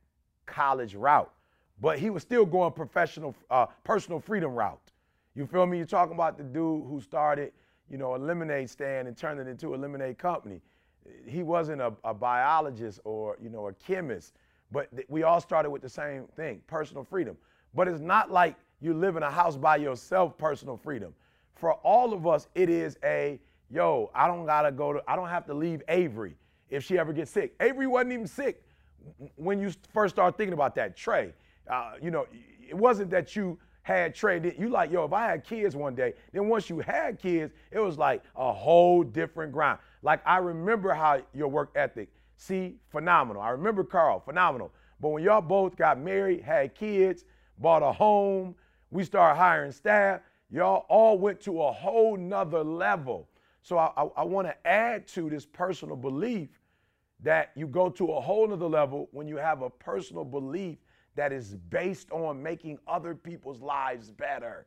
college route, but he was still going professional, uh, personal freedom route. You feel me? You're talking about the dude who started, you know, a lemonade stand and turned it into a lemonade company. He wasn't a, a biologist or, you know, a chemist, but th- we all started with the same thing, personal freedom. But it's not like you live in a house by yourself, personal freedom. For all of us, it is a yo, I don't gotta go to, I don't have to leave Avery if she ever gets sick. Avery wasn't even sick when you first started thinking about that. Trey, uh, you know, it wasn't that you had Trey. You like, yo, if I had kids one day, then once you had kids, it was like a whole different ground. Like I remember how your work ethic, see, phenomenal. I remember Carl, phenomenal. But when y'all both got married, had kids, bought a home, we started hiring staff, y'all all went to a whole nother level. So I, I, I want to add to this personal belief that you go to a whole nother level when you have a personal belief that is based on making other people's lives better.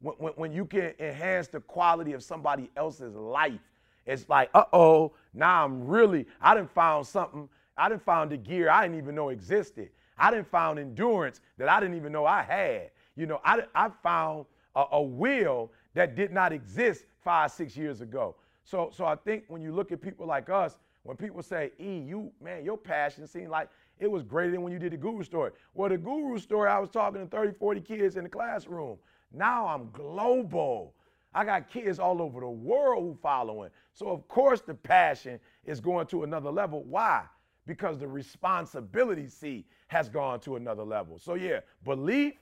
When, when, when you can enhance the quality of somebody else's life, it's like, uh oh, now I'm really, I didn't found something, I didn't found the gear I didn't even know existed. I didn't found endurance that I didn't even know I had. You know, I, I found a, a will that did not exist five, six years ago. So, so I think when you look at people like us, when people say, E, you, man, your passion seemed like it was greater than when you did the guru story. Well, the guru story, I was talking to 30, 40 kids in the classroom. Now I'm global. I got kids all over the world who following. So of course the passion is going to another level. Why? Because the responsibility see has gone to another level. So yeah, belief,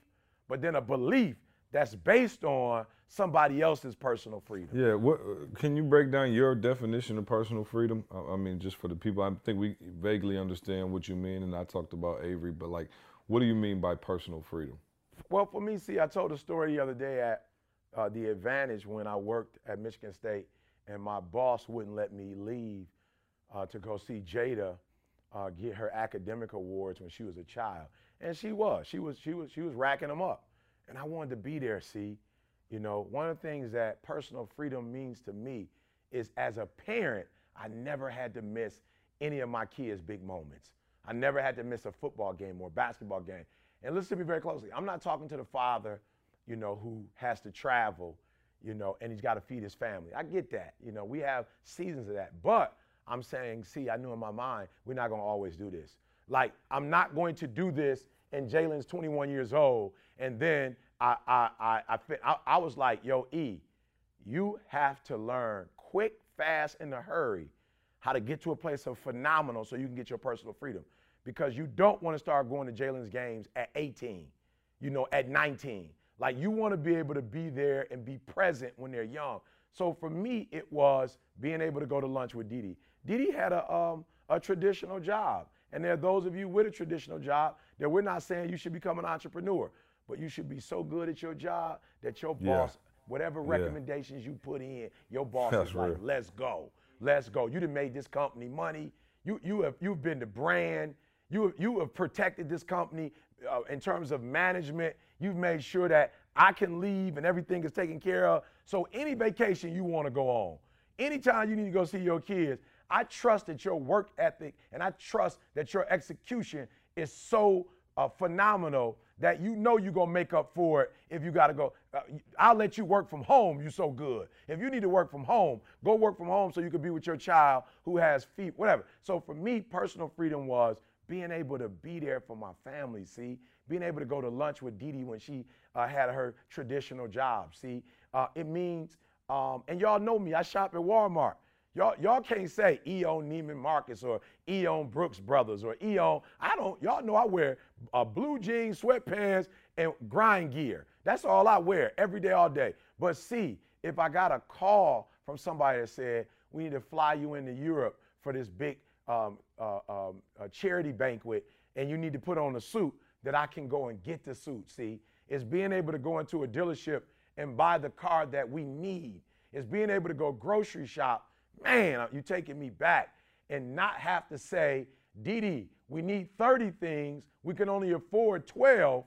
but then a belief that's based on somebody else's personal freedom. Yeah, what can you break down your definition of personal freedom? I, mean, just for the people, I think we vaguely understand what you mean, and I talked about Avery, but like, what do you mean by personal freedom? Well, for me, see, I told a story the other day at uh, the Advantage when I worked at Michigan State, and my boss wouldn't let me leave uh, to go see Jada uh, get her academic awards when she was a child, and she was, she was, she was, she was racking them up, and I wanted to be there. See, you know, one of the things that personal freedom means to me is as a parent, I never had to miss any of my kids' big moments. I never had to miss a football game or basketball game. And listen to me very closely. I'm not talking to the father, you know, who has to travel, you know, and he's got to feed his family. I get that. You know, we have seasons of that. But I'm saying, see, I knew in my mind, we're not going to always do this. Like, I'm not going to do this and Jalen's 21 years old. And then I, I, I, I, I, was like, yo, E, you have to learn quick, fast, in a hurry how to get to a place of phenomenal so you can get your personal freedom. Because you don't want to start going to Jalen's games at 18, you know, at 19. Like you want to be able to be there and be present when they're young. So for me, it was being able to go to lunch with Didi. Didi had a, um, a traditional job. And there are those of you with a traditional job that we're not saying you should become an entrepreneur, but you should be so good at your job that your Yeah. boss, whatever Yeah. recommendations you put in, your boss That's is like, let's go. Let's go. You done made this company money. You, you have, you've been the brand. You, have- you have protected this company uh, in terms of management. You've made sure that I can leave and everything is taken care of. So any vacation you want to go on, anytime you need to go see your kids, I trust that your work ethic and I trust that your execution is so uh, phenomenal that you know you're gonna make up for it if you gotta go. Uh, I'll let you work from home. You're so good. If you need to work from home, go work from home so you can be with your child who has feet, whatever. So for me, personal freedom was being able to be there for my family. See, being able to go to lunch with Dee Dee when she uh, had her traditional job. See, uh, it means, um, and y'all know me. I shop at Walmart. Y'all, y'all can't say Eon Neiman Marcus or Eon Brooks Brothers or Eon. I don't. Y'all know I wear uh, blue jeans, sweatpants, and grind gear. That's all I wear every day, all day. But see, if I got a call from somebody that said we need to fly you into Europe for this big um, uh, um, charity banquet, and you need to put on a suit, that I can go and get the suit. See, it's being able to go into a dealership and buy the car that we need. It's being able to go grocery shop man, you're taking me back and not have to say, Dee Dee, we need 30 things. We can only afford 12.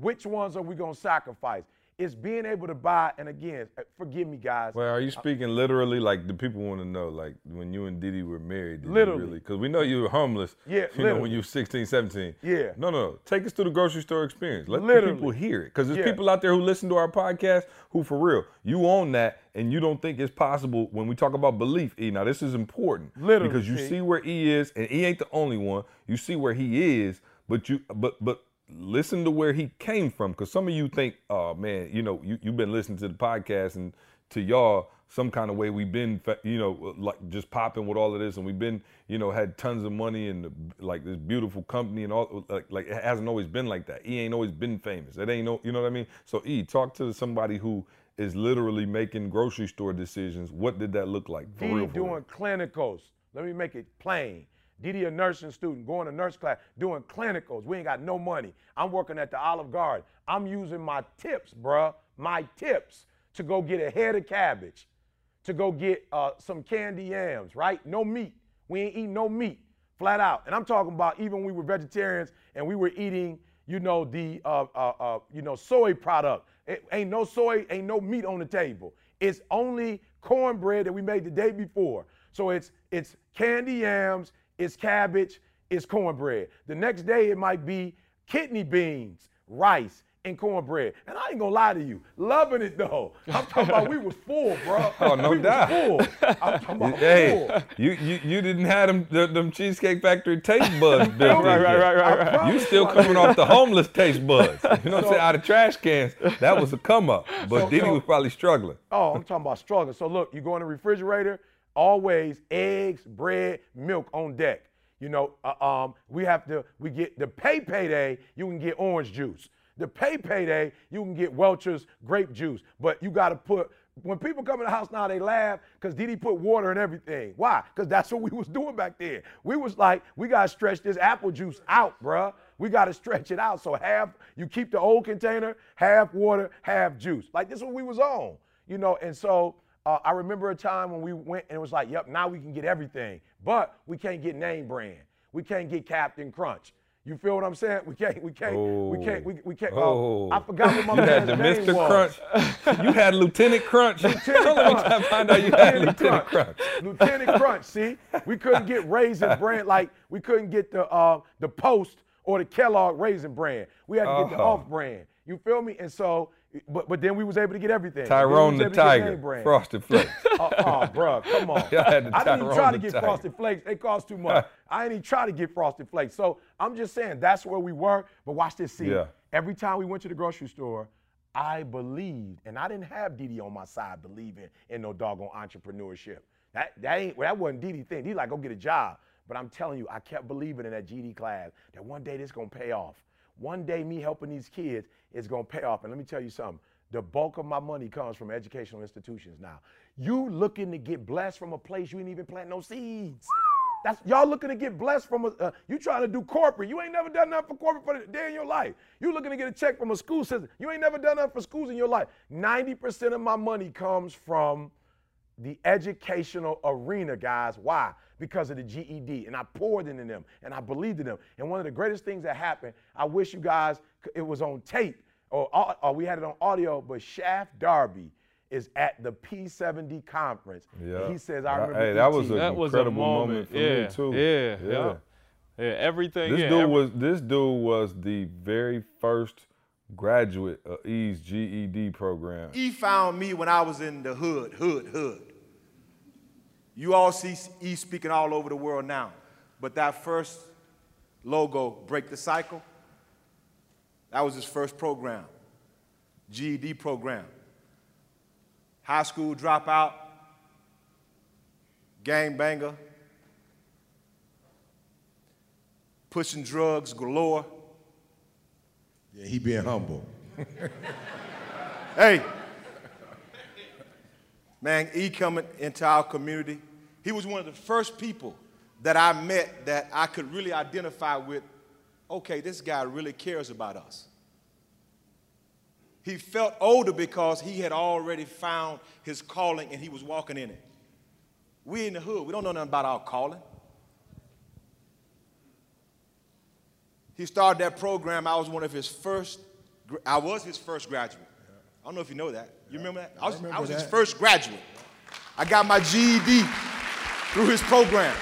Which ones are we going to sacrifice? It's being able to buy, and again, uh, forgive me, guys. Well, are you speaking literally? Like the people want to know, like when you and Diddy were married, Literally. really? Because we know you were homeless. Yeah, You know when you were 16, 17. Yeah. No, no, no. Take us through the grocery store experience. Let the Literally. people hear it. Because there's Yeah. people out there who listen to our podcast who, for real, you own that, and you don't think it's possible when we talk about belief. E, now this is important. Literally, because you see? see where E is, and E ain't the only one. You see where he is, but you, but but listen to where he came from because some of you think oh man you know you, you've been listening to the podcast and to y'all some kind of way we've been you know like just popping with all of this and we've been you know had tons of money and like this beautiful company and all like, like it hasn't always been like that he ain't always been famous it ain't no you know what i mean so e talk to somebody who is literally making grocery store decisions what did that look like for Didi real, for real? doing clinicals. Let me make it plain. Didi, a nursing student, going to nurse class, doing clinicals. We ain't got no money. I'm working at the Olive Garden. I'm using my tips, bruh, my tips to go get a head of cabbage, to go get uh, some candy yams, right? No meat. We ain't eating no meat, flat out. And I'm talking about even we were vegetarians and we were eating, you know, the uh, uh, uh, you know soy product. It ain't no soy, ain't no meat on the table. It's only cornbread that we made the day before. So it's it's candy yams, it's cabbage, it's cornbread. The next day it might be kidney beans, rice, and cornbread. And I ain't gonna lie to you, loving it though. I'm talking about we was full, bro. [LAUGHS] Oh, no we doubt. Was full. I'm talking about [LAUGHS] Hey, full. you, you you didn't have them them, them cheesecake factory taste buds [LAUGHS] built in Right, right, right, right, right. You still coming off the homeless taste buds. You know what I'm saying? Out of trash cans. That was a come up. But So- Diddy was probably struggling. Oh, I'm talking about struggling. So look, you go in the refrigerator, always eggs, bread, milk on deck. You know, uh, um, we have to, we get the pay payday, you can get orange juice. The pay payday, you can get Welch's grape juice. But you got to put, when people come in the house now, they laugh because Didi put water in everything. Why? Because that's what we was doing back then. We was like, we got to stretch this apple juice out, bruh. We got to stretch it out. So half, you keep the old container, half water, half juice. Like this is what we was on, you know, and so uh, I remember a time when we went and it was like, yep, now we can get everything, but we can't get name brand. We can't get Captain Crunch. You feel what I'm saying? We can't, we can't, we can't, we, we can't. Oh. uh, I forgot what my You had the name Mr. was. Crunch. You had Lieutenant Crunch. [LAUGHS] Lieutenant me Crunch. try find out you had Lieutenant Crunch. Lieutenant Crunch. See, we couldn't get Raisin Bran like we couldn't get the uh, the Post or the Kellogg Raisin Bran. We had to get the Oh. off brand. You feel me? And so, but but then we was able to get everything. Tyrone the able to get Tiger. Frosted Flakes. Oh, oh bro, come on. [LAUGHS] Y'all had the I didn't even try to get Tiger. Frosted Flakes. They cost too much. [LAUGHS] I didn't even try to get Frosted Flakes. So I'm just saying that's where we were. But watch this. See, Yeah. every time we went to the grocery store, I believed, and I didn't have Didi on my side believing in no doggone entrepreneurship. That that ain't that wasn't Didi thing. He like go get a job. But I'm telling you, I kept believing in that GED class that one day this gonna pay off. One day me helping these kids is gonna pay off. And let me tell you something. The bulk of my money comes from educational institutions now. You looking to get blessed from a place you ain't even plant no seeds. That's y'all looking to get blessed from a. Uh, you trying to do corporate. You ain't never done nothing for corporate for a day in your life. You looking to get a check from a school system. You ain't never done nothing for schools in your life. Ninety percent of my money comes from the educational arena, guys. Why? Because of the GED. And I poured into them and I believed in them. And one of the greatest things that happened, I wish you guys, it was on tape or, or we had it on audio, but Shaft Darby is at the P7D conference. Yeah. And he says, I remember. Hey, that ET. was a- That was a incredible moment. moment for yeah, me, too. Yeah, yeah, Yeah. yeah. everything. This yeah, dude every- was this dude was the very first graduate of E's GED program. He found me when I was in the hood, hood, hood. You all see E speaking all over the world now, but that first logo, Break the Cycle, that was his first program, GED program. High school dropout, gangbanger, pushing drugs galore. Yeah, he being humble. Hey, man, E coming into our community, he was one of the first people that I met that I could really identify with. Okay, this guy really cares about us. He felt older because he had already found his calling and he was walking in it. We in the hood, we don't know nothing about our calling. He started that program. I was one of his first, I was his first graduate. I don't know if you know that. You remember that? I was, I remember was his first graduate. I got my GED through his program.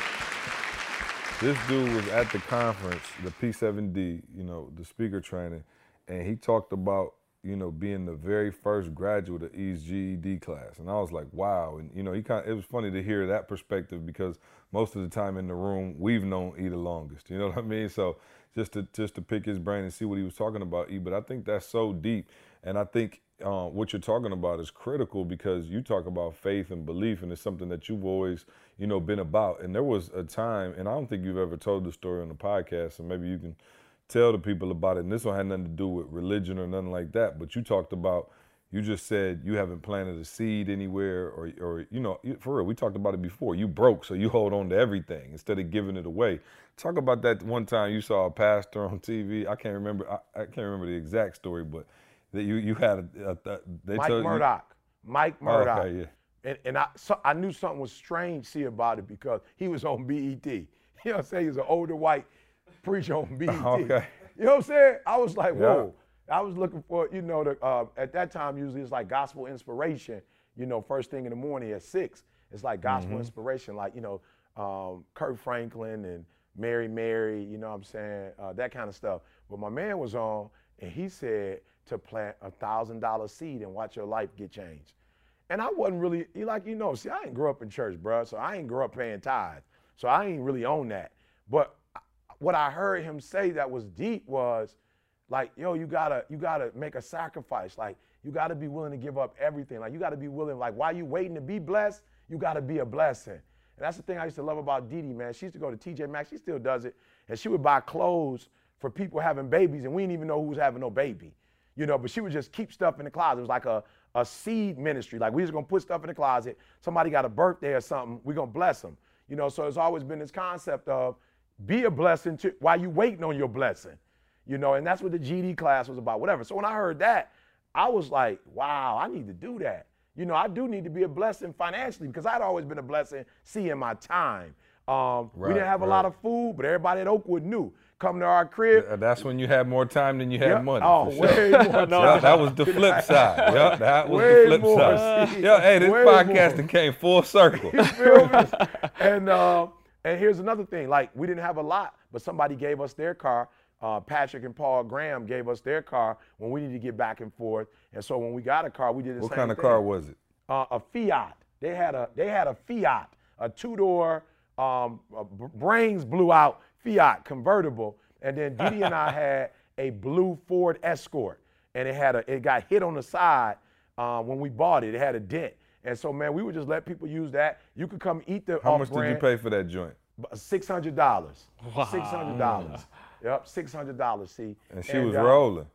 This dude was at the conference, the P7D, you know, the speaker training, and he talked about, you know, being the very first graduate of E's GED class. And I was like, wow. And, you know, he kind of, it was funny to hear that perspective because most of the time in the room, we've known E the longest. You know what I mean? So just to, just to pick his brain and see what he was talking about, E. But I think that's so deep. And I think uh, what you're talking about is critical because you talk about faith and belief, and it's something that you've always, you know, been about. And there was a time, and I don't think you've ever told the story on the podcast, so maybe you can tell the people about it. And this one had nothing to do with religion or nothing like that, but you talked about. You just said you haven't planted a seed anywhere, or, or you know, for real. We talked about it before. You broke, so you hold on to everything instead of giving it away. Talk about that one time you saw a pastor [LAUGHS] on TV. I can't remember. I, I can't remember the exact story, but that you you had a, a, a they Mike told you- Mike Murdock. Okay, yeah. And, and I, so, I knew something was strange, see, about it because he was on BET. [LAUGHS] You know what I'm saying? He was an older white preacher on BET. [LAUGHS] Okay. You know what I'm saying? I was like, Yeah. whoa. I was looking for, you know, the, uh, at that time, usually it's like gospel inspiration, you know, first thing in the morning at six. It's like gospel Mm-hmm. inspiration, like, you know, um, Kirk Franklin and Mary Mary, you know what I'm saying? Uh, that kind of stuff. But my man was on, and he said to plant a thousand dollar seed and watch your life get changed. And I wasn't really, like, you know, see, I ain't grew up in church, bruh, so I ain't grew up paying tithes. So I ain't really on that. But what I heard him say that was deep was like, yo, you gotta, you gotta make a sacrifice. Like, you gotta be willing to give up everything. Like, you gotta be willing, like, while you waiting to be blessed, you gotta be a blessing. And that's the thing I used to love about Dee Dee, man. She used to go to TJ Maxx, she still does it, and she would buy clothes for people having babies, and we didn't even know who was having no baby you know, but she would just keep stuff in the closet. It was like a, a seed ministry. Like we just gonna put stuff in the closet. Somebody got a birthday or something, we gonna bless them. You know, so it's always been this concept of be a blessing to while you waiting on your blessing. You know, and that's what the GED class was about, whatever. So when I heard that, I was like, wow, I need to do that. You know, I do need to be a blessing financially because I'd always been a blessing seeing my time. Um, we didn't have a lot of food, but everybody at Oakwood knew. Come to our crib. Uh, That's when you had more time than you had Yep. money. Oh, sure. way more [LAUGHS] [LAUGHS] Yeah, that was the flip side. Yep, that was Way the flip more, side. see? Yo, hey, this Way podcast more. came full circle. [LAUGHS] You feel me? and uh, and here's another thing. Like we didn't have a lot, but somebody gave us their car. Uh, Patrick and Paul Graham gave us their car when we needed to get back and forth. And so when we got a car, we did the What kind of thing. car was it? uh, a Fiat. They had a they had a Fiat, a two door, um, brains blew out Fiat convertible, and then Didi and I [LAUGHS] had a blue Ford Escort, and it had a it got hit on the side uh, when we bought it. It had a dent, and so man, we would just let people use that. You could come eat the How much did you pay for that joint? Six hundred dollars. Six hundred dollars. Yep, six hundred dollars. See, And she was uh, rolling.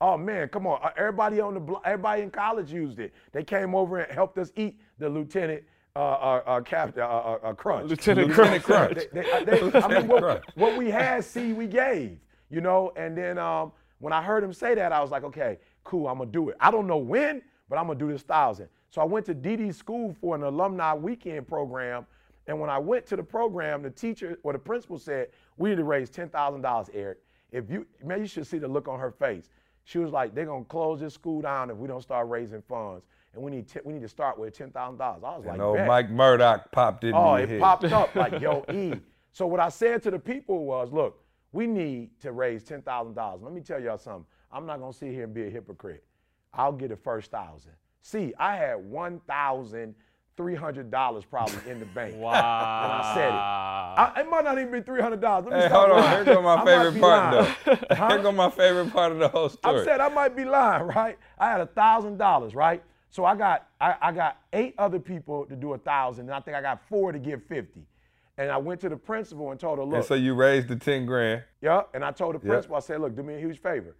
Oh man, come on! Uh, Everybody on the everybody in college used it. They came over and helped us eat the lieutenant uh, uh, uh, captain uh, uh, uh, crunch. Lieutenant Lieutenant Crunch. Crunch. They- they- they- I mean, what, what we had, see, we gave, you know. And then um, when I heard him say that, I was like, okay, cool, I'm gonna do it. I don't know when, but I'm gonna do this thousand. So I went to DD school for an alumni weekend program. And when I went to the program, the teacher or the principal said, we need to raise ten thousand dollars, Eric. If you man, you should see the look on her face. She was like, they're gonna close this school down if we don't start raising funds. And we need, t- we need to start with ten thousand dollars. I was like, And old "Bet." Mike Murdock popped Oh, your it head. popped up like, [LAUGHS] yo, E. So what I said to the people was, look, we need to raise ten thousand dollars. Let me tell y'all something. I'm not gonna sit here and be a hypocrite. I'll get the first thousand. See, I had one thousand three hundred dollars probably in the bank. Wow. And I said it. I, it might not even be three hundred dollars. Hey, hold on. Here go my favorite part, though. Huh? Here go my favorite part of the whole [LAUGHS] story. I said I might be lying, right? I had a thousand dollars, right? So I got I, I got eight other people to do a thousand, and I think I got four to give fifty. And I went to the principal and told her, look, and so you raised the 10 grand. yeah. And I told the principal, I said, look, do me a huge favor.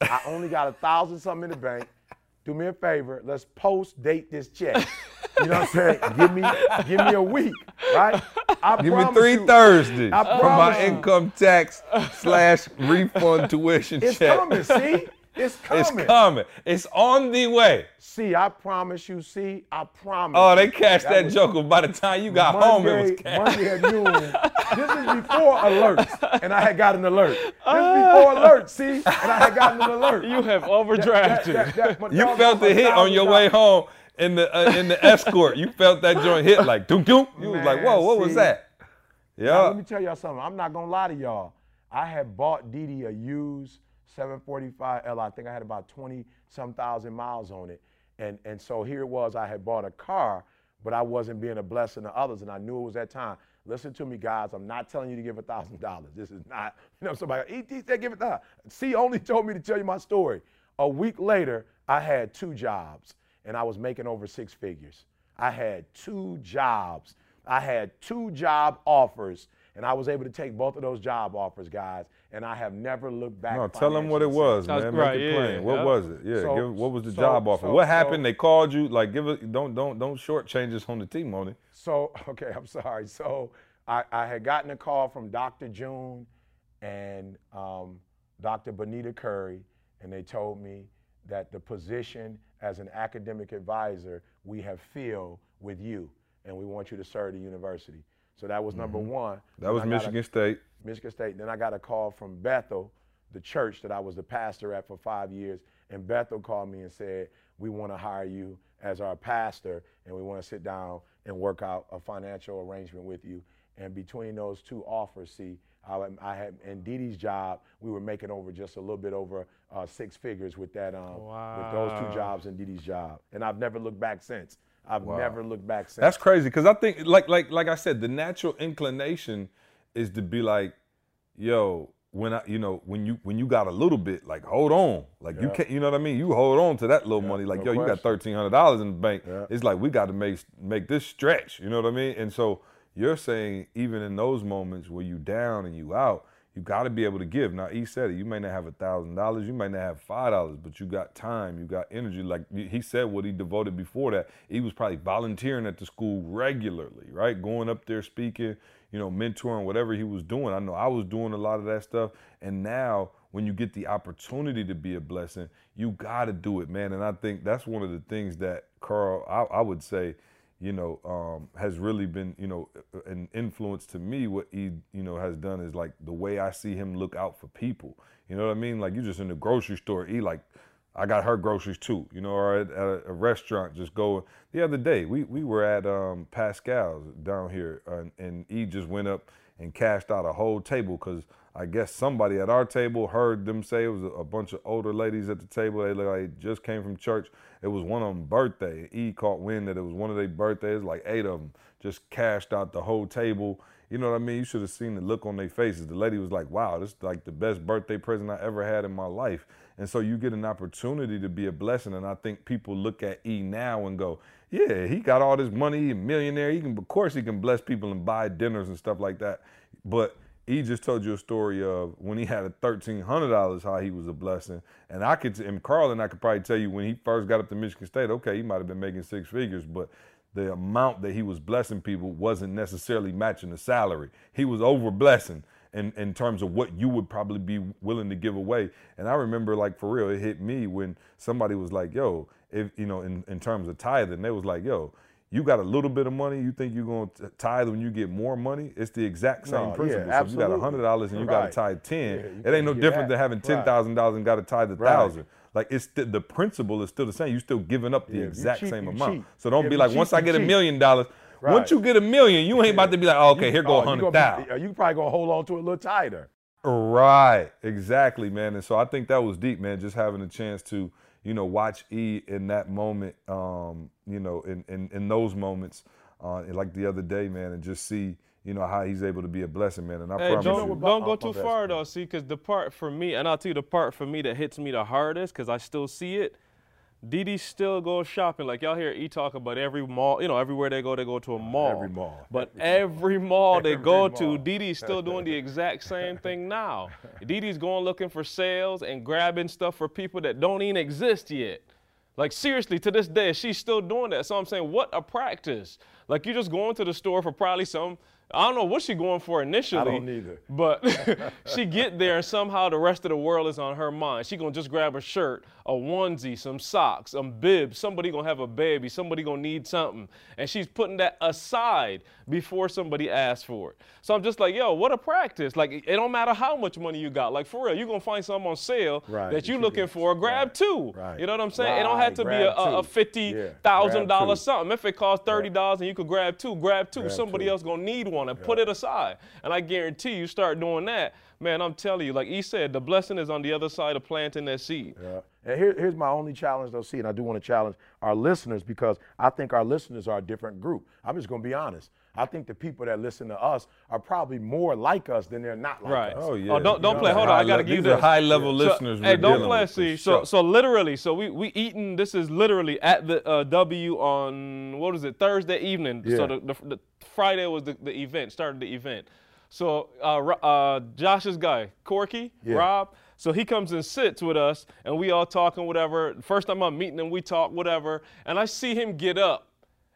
I only got a thousand something in the bank. Do me a favor. Let's post date this check. You know what I'm saying? give me give me a week, right? I Give me three you, Thursdays for my you. income tax slash refund [LAUGHS] tuition It's check. coming, see? It's It's coming. coming. It's on the way. See, I promise you, see, I promise. Oh, they cashed that, was joker. By the time you got home, it was Monday- cash. Monday at noon. this is before [LAUGHS] alerts, and I had got an alert. This is [LAUGHS] before alerts, see, and I had gotten an alert. You have That- overdrafted. that- that- You felt the hit on your way home in the uh, in the escort. You felt that joint hit like doom doom. You was like, whoa, what was that? Yeah. let me tell y'all something. I'm not gonna lie to y'all. I had bought Didi a used 745 L. I think I had about 20 some thousand miles on it. And and so here it was. I had bought a car, but I wasn't being a blessing to others, and I knew it was that time. Listen to me, guys. I'm not telling you to give a thousand dollars. This is not, you know, somebody. ET said give it that. C only told me to tell you my story. A week later, I had two jobs, and I was making over six figures. I had two jobs. I had two job offers, and I was able to take both of those job offers, guys. And I have never looked back. No, tell them what it was, That's man. right, Make it yeah, plain. What was it? Yeah. So- give, what was the so- job offer? so- what so- happened? they called you. Like, give it. Don't don't don't shortchange us on the team, on it. So, [LAUGHS] okay, I'm sorry. So, I, I had gotten a call from Dr. June and um, Dr. Bonita Curry, and they told me that the position as an academic advisor we have filled with you, and we want you to serve the university. So that was number one. Mm-hmm. That was got a- Michigan State. Michigan State. Then I got a call from Bethel, the church that I was the pastor at for five years. And Bethel called me and said, We want to hire you as our pastor, and we want to sit down and work out a financial arrangement with you. And between those two offers, see, I, I had in Didi's job, we were making over just a little bit over uh, six figures with that, um, with those two jobs and Didi's job. And I've never looked back since. I've never looked back since. That's crazy because I think, like like like I said, the natural inclination is to be like, yo, when I, you know, when you when you got a little bit, like hold on, like you can't, you know what I mean? You hold on to that little money, like no yo, you got thirteen hundred dollars in the bank. Yeah. It's like we got to make make this stretch. You know what I mean? And so you're saying even in those moments where you down and you out, you got to be able to give. Now, he said it. You may not have a thousand dollars, you may not have five dollars, but you got time, you got energy. Like he said, what he devoted before that, he was probably volunteering at the school regularly, right? Going up there speaking, you know, mentoring, whatever he was doing. I know I was doing a lot of that stuff, and now when you get the opportunity to be a blessing, you got to do it, man. And I think that's one of the things that Carl, I, I would say, you know, um, has really been, you know, an influence to me. What he, you know, has done is like the way I see him look out for people. You know what I mean? Like you just in the grocery store, he like, I got her groceries too, you know, or at, at a, restaurant, just go. The other day, we we were at um, Paschal's down here, uh, and he just went up and cashed out a whole table because I guess somebody at our table heard them say it was a, bunch of older ladies at the table. They like just came from church. It was one of them birthday. E caught wind that it was one of their birthdays. Like eight of them just cashed out the whole table. You know what I mean? You should have seen the look on their faces. The lady was like, "Wow, this is like the best birthday present I ever had in my life." And so you get an opportunity to be a blessing. And I think people look at E now and go, "Yeah, he got all this money, a millionaire. He can, of course, he can bless people and buy dinners and stuff like that." But he just told you a story of when he had a thirteen hundred dollars, how he was a blessing. And I could, and Carl and I could probably tell you when he first got up to Michigan State, okay, he might have been making six figures, but the amount that he was blessing people wasn't necessarily matching the salary. He was over blessing in, in terms of what you would probably be willing to give away. And I remember like for real, it hit me when somebody was like, yo, if you know, in, in terms of tithing, they was like, yo, you got a little bit of money, you think you're going to tithe when you get more money? It's the exact same No, principle. yeah, so if you got hundred dollars and you Right. got to tithe ten, Yeah, it ain't no different that. than having Right. ten thousand dollars and got to tithe a Right. thousand. Like it's st- the principle is still the same. You're still giving up the Yeah, exact cheat, same amount. cheat. So don't be like, you once I get a million dollars, once you get a million, you ain't about to be like, oh, okay, here go Oh, a you hundred thousand. You probably gonna hold on to it a little tighter. Right, exactly, man. And so I think that was deep, man. Just having a chance to, you know, watch E in that moment, um, you know, in in, in those moments, uh, like the other day, man, and just see, you know, how he's able to be a blessing, man. And I Hey, promise don't, you, don't go too far though, see, because the part for me, and I'll tell you the part for me that hits me the hardest, because I still see it. Didi still goes shopping. Like y'all hear E talk about every mall, you know, everywhere they go, they go to a mall. Every mall. But every mall they Every go mall. to, Didi's still doing the exact same [LAUGHS] thing now. Didi's going looking for sales and grabbing stuff for people that don't even exist yet. Like seriously, to this day, she's still doing that. So I'm saying, what a practice! Like you're just going to the store for probably some. I don't know what she going for initially. don't either. But [LAUGHS] she get there and somehow the rest of the world is on her mind. She gonna just grab a shirt, a onesie, some socks, some bibs. Somebody gonna have a baby. Somebody gonna need something, and she's putting that aside before somebody asks for it. So I'm just like, yo, what a practice! Like it don't matter how much money you got. Like for real, you're gonna find something on sale Right, that that you you looking for. Grab right, two. right. You know what I'm saying? it don't have Right, to be a, grab a, a two. fifty Yeah, thousand grab dollar two. something. If it costs thirty dollars and you could grab two, grab two. Grab Somebody two. else gonna need one and put it aside. And I guarantee you start doing that, man. I'm telling you, like he said, the blessing is on the other side of planting that seed. Yeah. And here, here's my only challenge, though, see, and I do want to challenge our listeners because I think our listeners are a different group. I'm just going to be honest. I think the people that listen to us are probably more like us than they're not like Right. us. Oh yeah. Oh, don't don't know, play. Hold on, High I gotta give you These are high level So- listeners. hey, don't play. See, so sure. so literally, so we we eating. This is literally at the uh, W on what is it Thursday evening. Yeah. So the, the, the Friday was the, the event. Started the event. So uh, uh, Josh's guy, Corky, Yeah. Rob. So he comes and sits with us, and we all talking whatever. First time I'm meeting him, we talk whatever, and I see him get up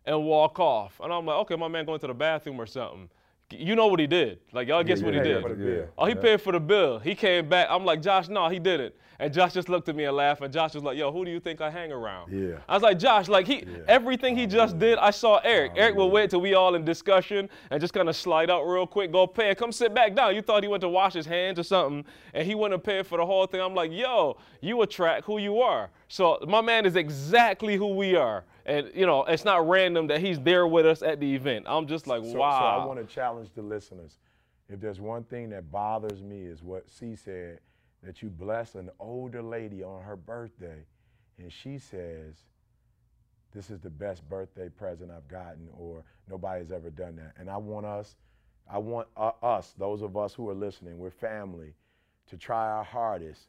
and walk off, and I'm like, okay, my man going to the bathroom or something. You know what he did? Like y'all guess Yeah, what yeah, he did? Oh, he paid for the bill. He came back. I'm like, Josh, no, he didn't. And Josh just looked at me and laughed. And Josh was like, Yo, who do you think I hang around? Yeah. I was like, Josh, like he, everything he just did, I saw Eric. Eric will wait till we all in discussion and just kind of slide out real quick, go pay, and come sit back down. You thought he went to wash his hands or something, and he went and paid for the whole thing. I'm like, Yo, you attract who you are. So my man is exactly who we are. And you know, it's not random that he's there with us at the event. I'm just like, So, wow. so I want to challenge the listeners. If there's one thing that bothers me is what C said, that you bless an older lady on her birthday, and she says, this is the best birthday present I've gotten, or nobody's ever done that. And I want us, I want uh, us, those of us who are listening, we're family, to try our hardest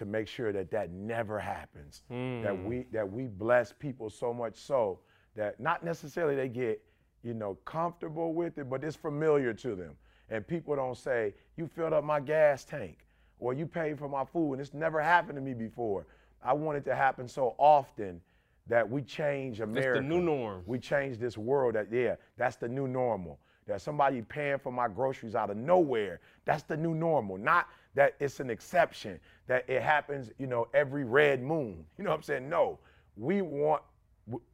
to make sure that that never happens. That we that we bless people so much so that not necessarily they get you know comfortable with it, but it's familiar to them. And people don't say, "You filled up my gas tank," or "You paid for my food," and it's never happened to me before. I want it to happen so often that we change America. new norm. We change this world. That yeah, that's the new normal. That somebody paying for my groceries out of nowhere. That's the new normal. Not that it's an exception. That it happens, you know, every red moon. [LAUGHS] You know what I'm saying? No, we want.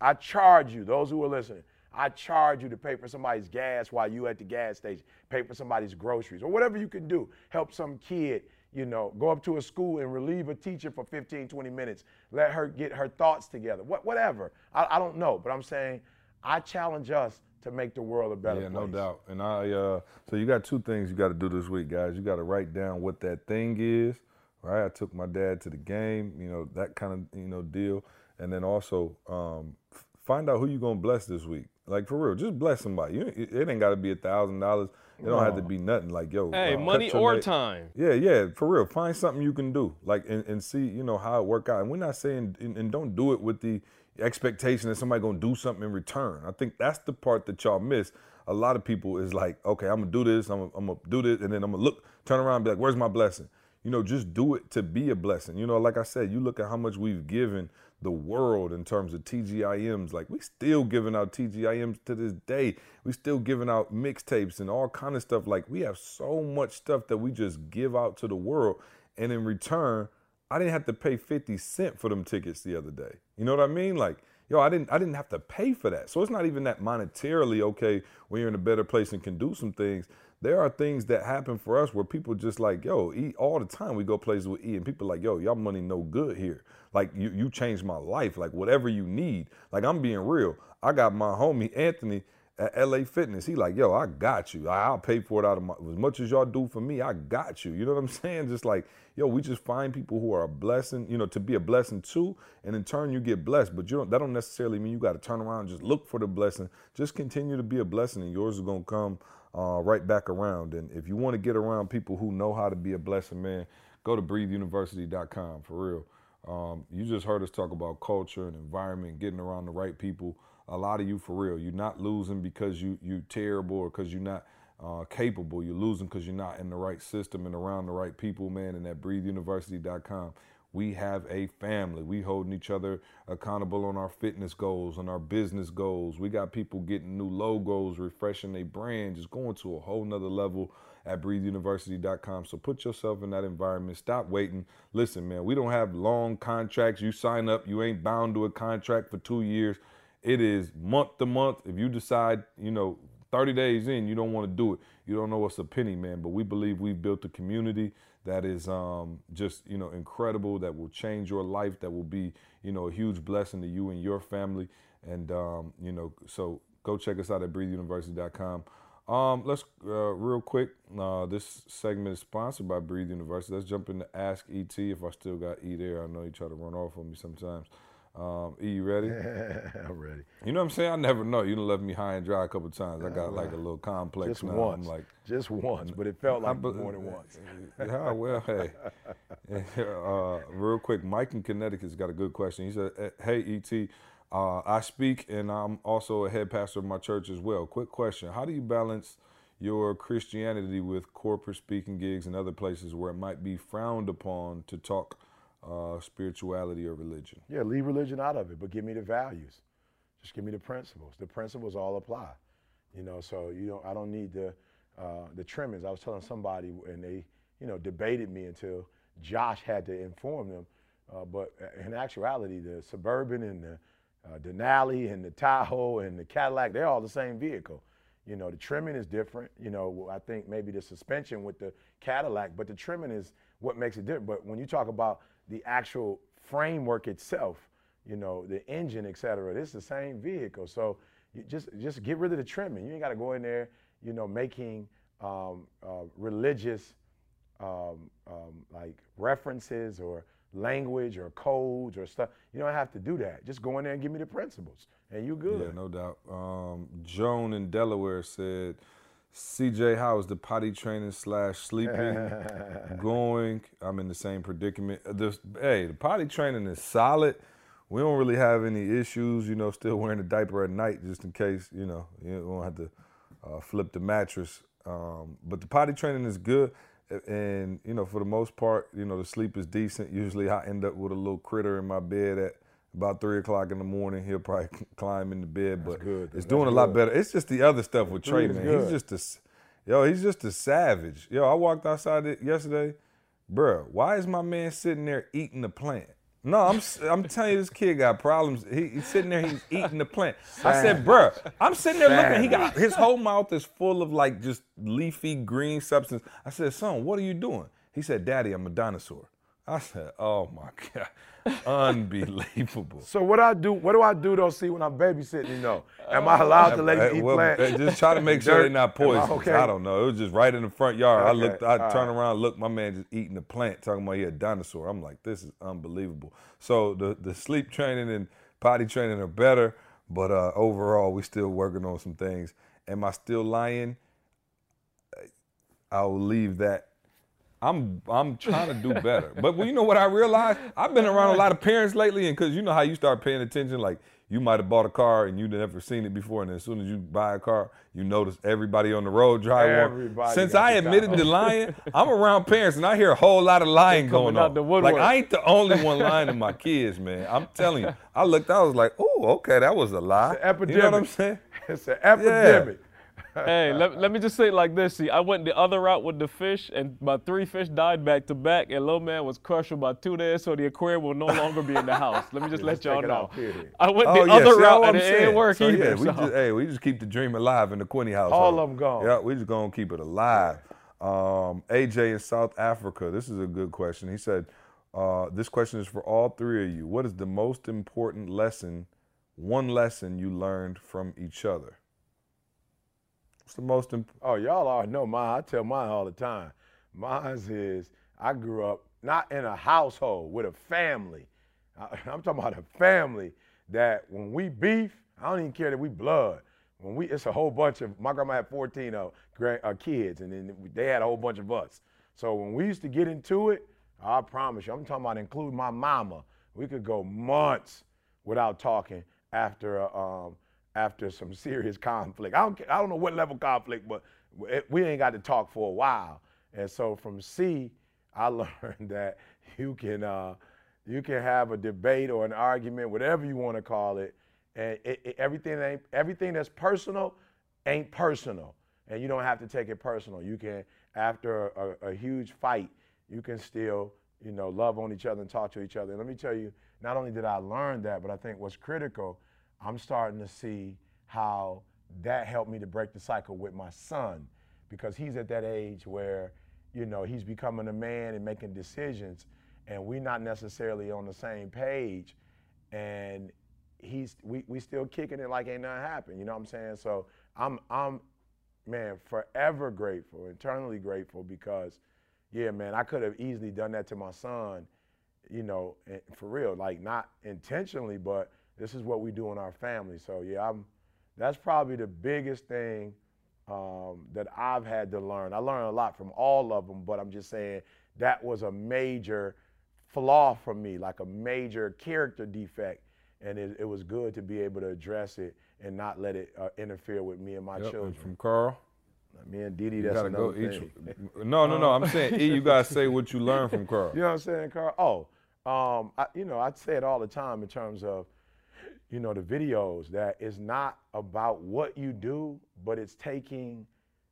I charge you, those who are listening, I charge you to pay for somebody's gas while you at the gas station, pay for somebody's groceries, or whatever you can do. Help some kid, you know, go up to a school and relieve a teacher for 15, 20 minutes. Let her get her thoughts together. What, whatever. I, I don't know, but I'm saying I challenge us to make the world a better Yeah, place. no doubt. And I uh so you got two things you got to do this week, guys. You got to write down what that thing is. Right? I took my dad to the game, you know, that kind of, you know, deal. And then also um f- find out who you're going to bless this week. Like for real, just bless somebody. You, it it ain't got to be a $1000. It don't have to be nothing like, yo, Hey, uh, money or na- time. Yeah, yeah, for real. Find something you can do, like, and, and see, you know, how it work out. And we're not saying, and, and don't do it with the expectation that somebody gonna do something in return. I think that's the part that y'all miss. A lot of people is like, okay, I'm gonna do this, I'm gonna, I'm gonna do this, and then I'm gonna look, turn around, be like, where's my blessing? You know, just do it to be a blessing. You know, like I said, you look at how much we've given the world in terms of TGIMs. Like we still giving out TGIMs to this day. We still giving out mixtapes and all kind of stuff. Like we have so much stuff that we just give out to the world, and in return, I didn't have to pay 50 cent for them tickets the other day. You know what I mean? Like, yo, I didn't I didn't have to pay for that. So it's not even that monetarily okay when you're in a better place and can do some things. There are things that happen for us where people just like, yo, eat all the time. We go places with E and people like, yo, y'all money no good here. Like you you changed my life. Like whatever you need. Like I'm being real. I got my homie Anthony at LA Fitness. He like, yo, I got you. I'll pay for it out of my as much as y'all do for me. I got you. You know what I'm [LAUGHS] saying? Just like, yo, we just find people who are a blessing, you know, to be a blessing too, and in turn you get blessed. But you don't. That don't necessarily mean you got to turn around and just look for the blessing. Just continue to be a blessing, and yours is gonna come uh, right back around. And if you want to get around people who know how to be a blessing, man, go to breatheuniversity.com for real. Um, you just heard us talk about culture and environment, getting around the right people. A lot of you, for real, you're not losing because you you terrible or because you're not uh, capable. You're losing because you're not in the right system and around the right people, man. And at breatheuniversity.com, we have a family. We holding each other accountable on our fitness goals, on our business goals. We got people getting new logos, refreshing their brand, just going to a whole nother level at breatheuniversity.com. So put yourself in that environment. Stop waiting. Listen, man, we don't have long contracts. You sign up, you ain't bound to a contract for two years. It is month to month. If you decide, you know, 30 days in, you don't want to do it. You don't know what's a penny, man. But we believe we've built a community that is um, just, you know, incredible, that will change your life, that will be, you know, a huge blessing to you and your family. And, um, you know, so go check us out at breatheuniversity.com. Um, let's uh, real quick. Uh, this segment is sponsored by Breathe University. Let's jump into Ask ET. If I still got E there, I know you try to run off on me sometimes. Um, e, you ready? [LAUGHS] I'm ready. You know what I'm saying? I never know. You done left me high and dry a couple times. I got like a little complex Just now. once. I'm like, just once, but it felt like be- more than once. [LAUGHS] yeah, well, hey. [LAUGHS] uh, real quick, Mike in Connecticut's got a good question. He said, "Eh, "Hey, ET, uh, I speak and I'm also a head pastor of my church as well. Quick question: How do you balance your Christianity with corporate speaking gigs and other places where it might be frowned upon to talk uh, spirituality or religion?" Yeah, leave religion out of it, but give me the values. Just give me the principles. The principles all apply. You know, so you know, I don't need the uh, the trimmings. I was telling somebody, and they, you know, debated me until Josh had to inform them. Uh, but in actuality, the Suburban and the uh, Denali and the Tahoe and the Cadillac, they're all the same vehicle. You know, the trimming is different. You know, I think maybe the suspension with the Cadillac, but the trimming is what makes it different. But when you talk about the actual framework itself, you know, the engine, et cetera, it's the same vehicle. So you just just get rid of the trimming. You ain't got to go in there, you know, making um, uh, religious um, um, like references or language or codes or stuff. You don't have to do that. Just go in there and give me the principles, and you good. Yeah, no doubt. Um, Joan in Delaware said, CJ, how is the potty training slash sleeping [LAUGHS] going? I'm in the same predicament. Uh, The, hey, the potty training is solid. We don't really have any issues, you know, still wearing a diaper at night just in case, you know, you don't have to uh, flip the mattress. Um, but the potty training is good. And, you know, for the most part, you know, the sleep is decent. Usually I end up with a little critter in my bed at about three o'clock in the morning. He'll probably [LAUGHS] climb in the bed, but good. it's That's doing a lot better. It's just the other stuff with Trey, man. good. He's just a, yo, he's just a savage. Yo, I walked outside yesterday, bruh. Why is my man sitting there eating the plant? No, I'm I'm telling you, this kid got problems. He, he's sitting there, he's eating the plant. I said, bruh, I'm sitting there looking. He got his whole mouth is full of like just leafy green substance. I said, son, what are you doing? He said, Daddy, I'm a dinosaur. I said, oh my god, unbelievable. So what I do? What do I do though? See, when I'm babysitting, you know, am I allowed to let Uh, you eat well, plants? Just try to make [LAUGHS] sure they're not Am I poisonous. okay? I don't know. It was just right in the front yard. I looked. I all turned right. around, looked. My man just eating the plant, talking about he a dinosaur. I'm like, this is unbelievable. So the the sleep training and potty training are better, but uh, overall, we still working on some things. Am I still lying? I'll leave that. I'm I'm trying to do better. But well, you know what I realized? I've been around a lot of parents lately, and because you know how you start paying attention, like you might have bought a car and you'd never seen it before, and as soon as you buy a car, you notice everybody on the road drive one. Since I admitted to lying, I'm around parents and I hear a whole lot of lying going on. like. I ain't the only one lying to my kids, man. I'm telling you. I looked, I was like, oh, okay, that was a lie. It's an epidemic. You know what I'm saying? [LAUGHS] It's an epidemic. Hey, let, let me just say it like this. See, I went the other route with the fish, and my three fish died back to back, and little man was crushed for about two days, so the aquarium will no longer be in the house. Let me just let y'all know. I went Oh, the yeah, other see, route, and I'm it saying. didn't work so, either. Yeah, we so. just, hey, we just keep the dream alive in the Quinney house. All of them gone. Yeah, we just gonna keep it alive. Um, AJ in South Africa. This is a good question. He said, uh, "This question is for all three of you. What is the most important lesson, one lesson you learned from each other? What's the most important? Oh, y'all already know mine. I tell mine all the time. Mine's is I grew up not in a household with a family. I, [LAUGHS] I'm talking about a family that when we beef, I don't even care that we blood. When we, it's a whole bunch of. My grandma had 14 of uh, kids, and then they had a whole bunch of us. So when we used to get into it, I promise you, I'm talking about including my mama. We could go months without talking after uh, um, after some serious conflict. I don't I don't know what level conflict, but it- we ain't got to talk for a while. And so from C, I [LAUGHS] learned that you can uh, you can have a debate or an argument, whatever you want to call it, and it, it- everything ain't everything that's personal ain't personal, and you don't have to take it personal. You can after a, a huge fight, you can still you know love on each other and talk to each other. And let me tell you, not only did I learn that, but I think what's critical, I'm starting to see how that helped me to break the cycle with my son because he's at that age where you know he's becoming a man and making decisions and we're not necessarily on the same page and he's we, we still kicking it like ain't nothing happened you know what i'm saying? So i'm i'm man forever grateful internally grateful because yeah man i could have easily done that to my son you know for real like not intentionally but this is what we do in our family so yeah i'm that's probably the biggest thing um, that I've had to learn. I learned a lot from all of them, but I'm just saying that was a major flaw for me, like a major character defect. And it, it was good to be able to address it and not let it uh, interfere with me and my Yep, children. and from Carl. me and Didi, that's gotta another go each. thing. No, no, no. I'm [LAUGHS] saying, E, you gotta say what you learned from Carl. You know what I'm saying, Carl? Oh, um, I, you know, I say it all the time in terms of, you know, the videos that it's not about what you do, but it's taking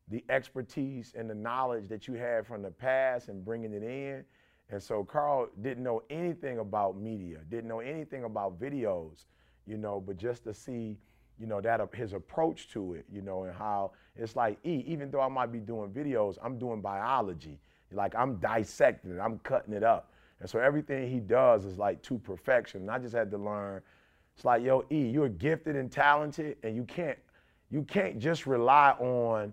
the expertise and the knowledge that you had from the past and bringing it in. And so Carl didn't know anything about media, didn't know anything about videos, you know, but just to see, you know, that uh, his approach to it, you know, and how it's like, E, even though I might be doing videos, I'm doing biology. Like I'm dissecting it, I'm cutting it up. And so everything he does is like to perfection. And I just had to learn, it's like, yo, E, you're gifted and talented, and you can't, you can't just rely on,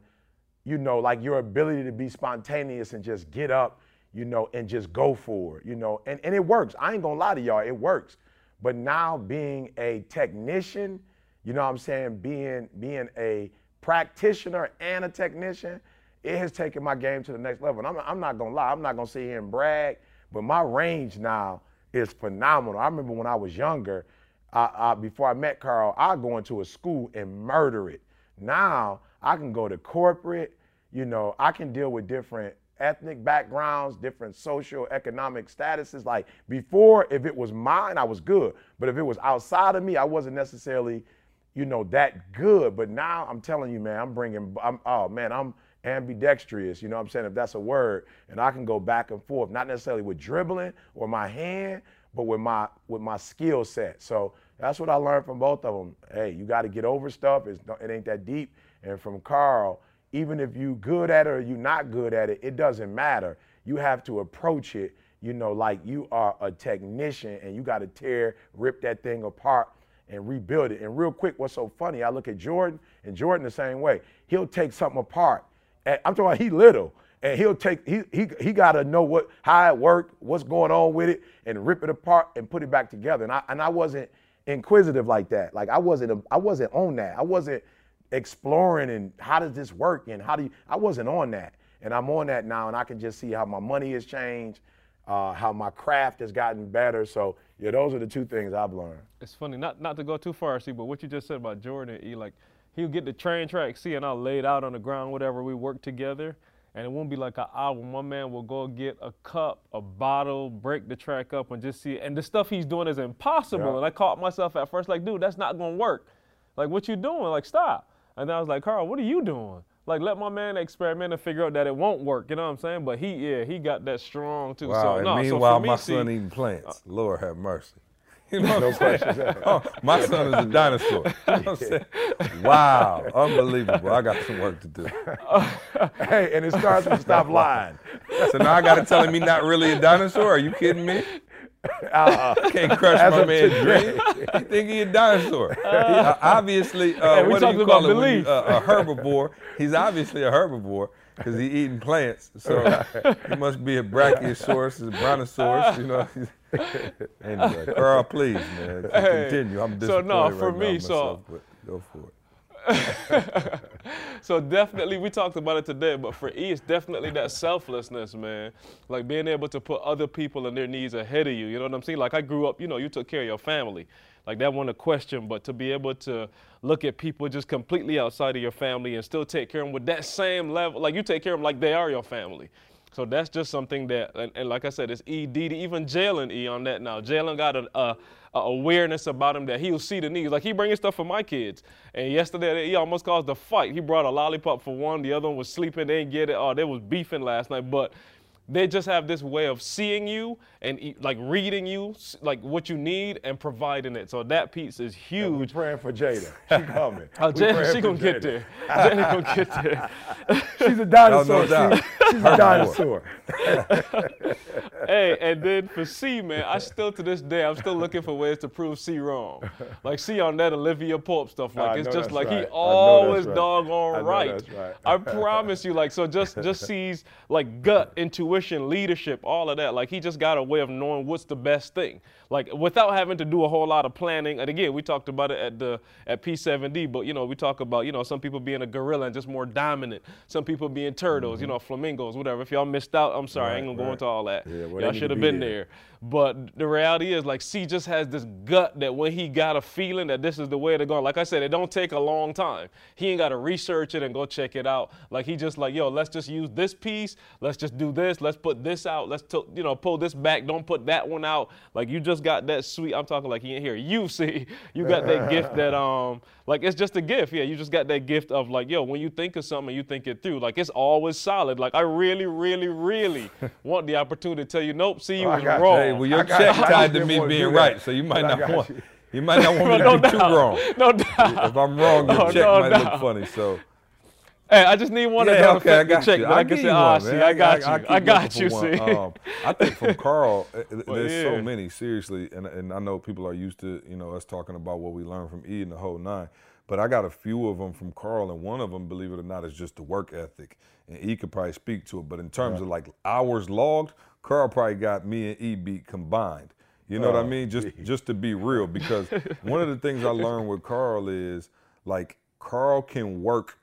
you know, like your ability to be spontaneous and just get up, you know, and just go for it, you know. And, and it works. I ain't gonna lie to y'all, it works. But now being a technician, you know what I'm saying, being being a practitioner and a technician, it has taken my game to the next level. And I'm, I'm not gonna lie, I'm not gonna sit here and brag, but my range now is phenomenal. I remember when I was younger, I, I, before I met Carl, I'd go into a school and murder it. Now I can go to corporate, you know, I can deal with different ethnic backgrounds, different social economic statuses. Like before, if it was mine, I was good. But if it was outside of me, I wasn't necessarily, you know, that good. But now I'm telling you, man, I'm bringing, I'm, oh man, I'm ambidextrous, you know what I'm saying, if that's a word. And I can go back and forth, not necessarily with dribbling or my hand, but with my with my skill set. So that's what I learned from both of them. Hey, you got to get over stuff. It's, it ain't that deep. And from Carl, even if you good at it or you not good at it, it doesn't matter. You have to approach it, you know, like you are a technician and you got to tear, rip that thing apart and rebuild it. And real quick, what's so funny? I look at Jordan, and Jordan the same way. He'll take something apart. I'm talking about he little, and he'll take he he he got to know what how it worked, what's going on with it, and rip it apart and put it back together. And I and I wasn't inquisitive like that. Like I wasn't I wasn't on that. I wasn't exploring and how does this work and how do you, I wasn't on that. And I'm on that now, and I can just see how my money has changed, uh, how my craft has gotten better. So yeah, those are the two things I've learned. It's funny, not not to go too far, see, but what you just said about Jordan, he like he'll get the train track, see, and I'll lay it out on the ground, whatever we work together. And it won't be like an hour. My man will go get a cup, a bottle, break the track up, and just see. And the stuff he's doing is impossible. Yeah. And I caught myself at first like, dude, that's not gonna work. Like, what you doing? Like, stop. And then I was like, Carl, what are you doing? Like, let my man experiment and figure out that it won't work. You know what I'm saying? But he, yeah, he got that strong too. Wow. so, and no, so meanwhile, for me, my see, son eating plants. Uh, Lord have mercy. You know No questions asked. Oh, my son is a dinosaur. You know what I'm [LAUGHS] saying? Wow. Unbelievable. I got some work to do. [LAUGHS] Hey, and it starts with stop [LAUGHS] lying. So now I got to tell him he's not really a dinosaur? Are you kidding me? Can't crush my man's dream. He think he a dinosaur. Uh, obviously, uh, what do you call it? when uh, a herbivore. He's obviously a herbivore because he eating plants. So he must be a brachiosaurus, a brontosaurus. You know. [LAUGHS] anyway, Carl, please, man, Hey, continue. I'm so disappointed no, right for now me, so- myself, but go for it. [LAUGHS] so definitely we talked about it today, but for E, it's definitely that selflessness, man. Like being able to put other people and their needs ahead of you. You know what I'm saying? Like I grew up, you know, you took care of your family. Like that wasn't a question, but to be able to look at people just completely outside of your family and still take care of them with that same level, like you take care of them like they are your family. So that's just something that, and, and like I said, it's ED, even Jalen E on that now. Jalen got a, a, a awareness about him that he'll see the needs. Like he bringing stuff for my kids. And yesterday he almost caused a fight. He brought a lollipop for one, the other one was sleeping, they didn't get it. Oh, they was beefing last night. But they just have this way of seeing you and like reading you, like what you need and providing it. So that piece is We huge. praying for Jada. She [LAUGHS] coming. Oh, We Jen, she gonna get there. Jenny gonna get there. She's a dinosaur. No, no doubt. see? She's a dinosaur. [LAUGHS] [LAUGHS] hey, and then for C, man, I still to this day, I'm still looking for ways to prove C wrong. Like C on that Olivia Pope stuff. Like it's just like right. He always that's right. doggone I know right. that's right. I promise you, like so just just sees like gut, intuition, leadership, all of that. Like he just got a way of knowing what's the best thing. Like without having to do a whole lot of planning. And again, we talked about it at the at P7D, but you know, we talk about, you know, some people being a gorilla and just more dominant, some people being turtles, you know, flamingos, whatever. If y'all missed out, I'm sorry, I ain't Mm-hmm. Right, gonna go into all that. Yeah, well, y'all should have be been there. there. But the reality is, like, C just has this gut that when he got a feeling that this is the way to go, like I said, it don't take a long time. He ain't got to research it and go check it out. Like he just like, yo, let's just use this piece. Let's just do this. Let's put this out. Let's to, you know pull this back. Don't put that one out. Like you just got that sweet. I'm talking like he ain't here. You see, [LAUGHS] you got that gift that [LAUGHS] um like it's just a gift. Yeah, you just got that gift of like, yo, when you think of something, you think it through. Like it's always solid. Like I really, really, really [LAUGHS] want the opportunity to tell you, nope. See, you I was wrong. Hey, well, your check tied to me being right, so you might not want. you. You might not want me to no be too wrong. No doubt. If I'm wrong, your Oh, check no might doubt. look funny. So Hey, I just need one yeah, don't okay, I got check you. I can say, ah, see. I got you. keep I got you, see. Um, I think from [LAUGHS] Carl, there's yeah. so many seriously, and and I know people are used to you know us talking about what we learned from E and the whole nine. But I got a few of them from Carl, and one of them, believe it or not, is just the work ethic. And E could probably speak to it. But in terms of like hours logged, Carl probably got me and E beat combined. You know what I Oh, mean? Just just to be real, because one of the things I [LAUGHS] learned with Carl is like Carl can work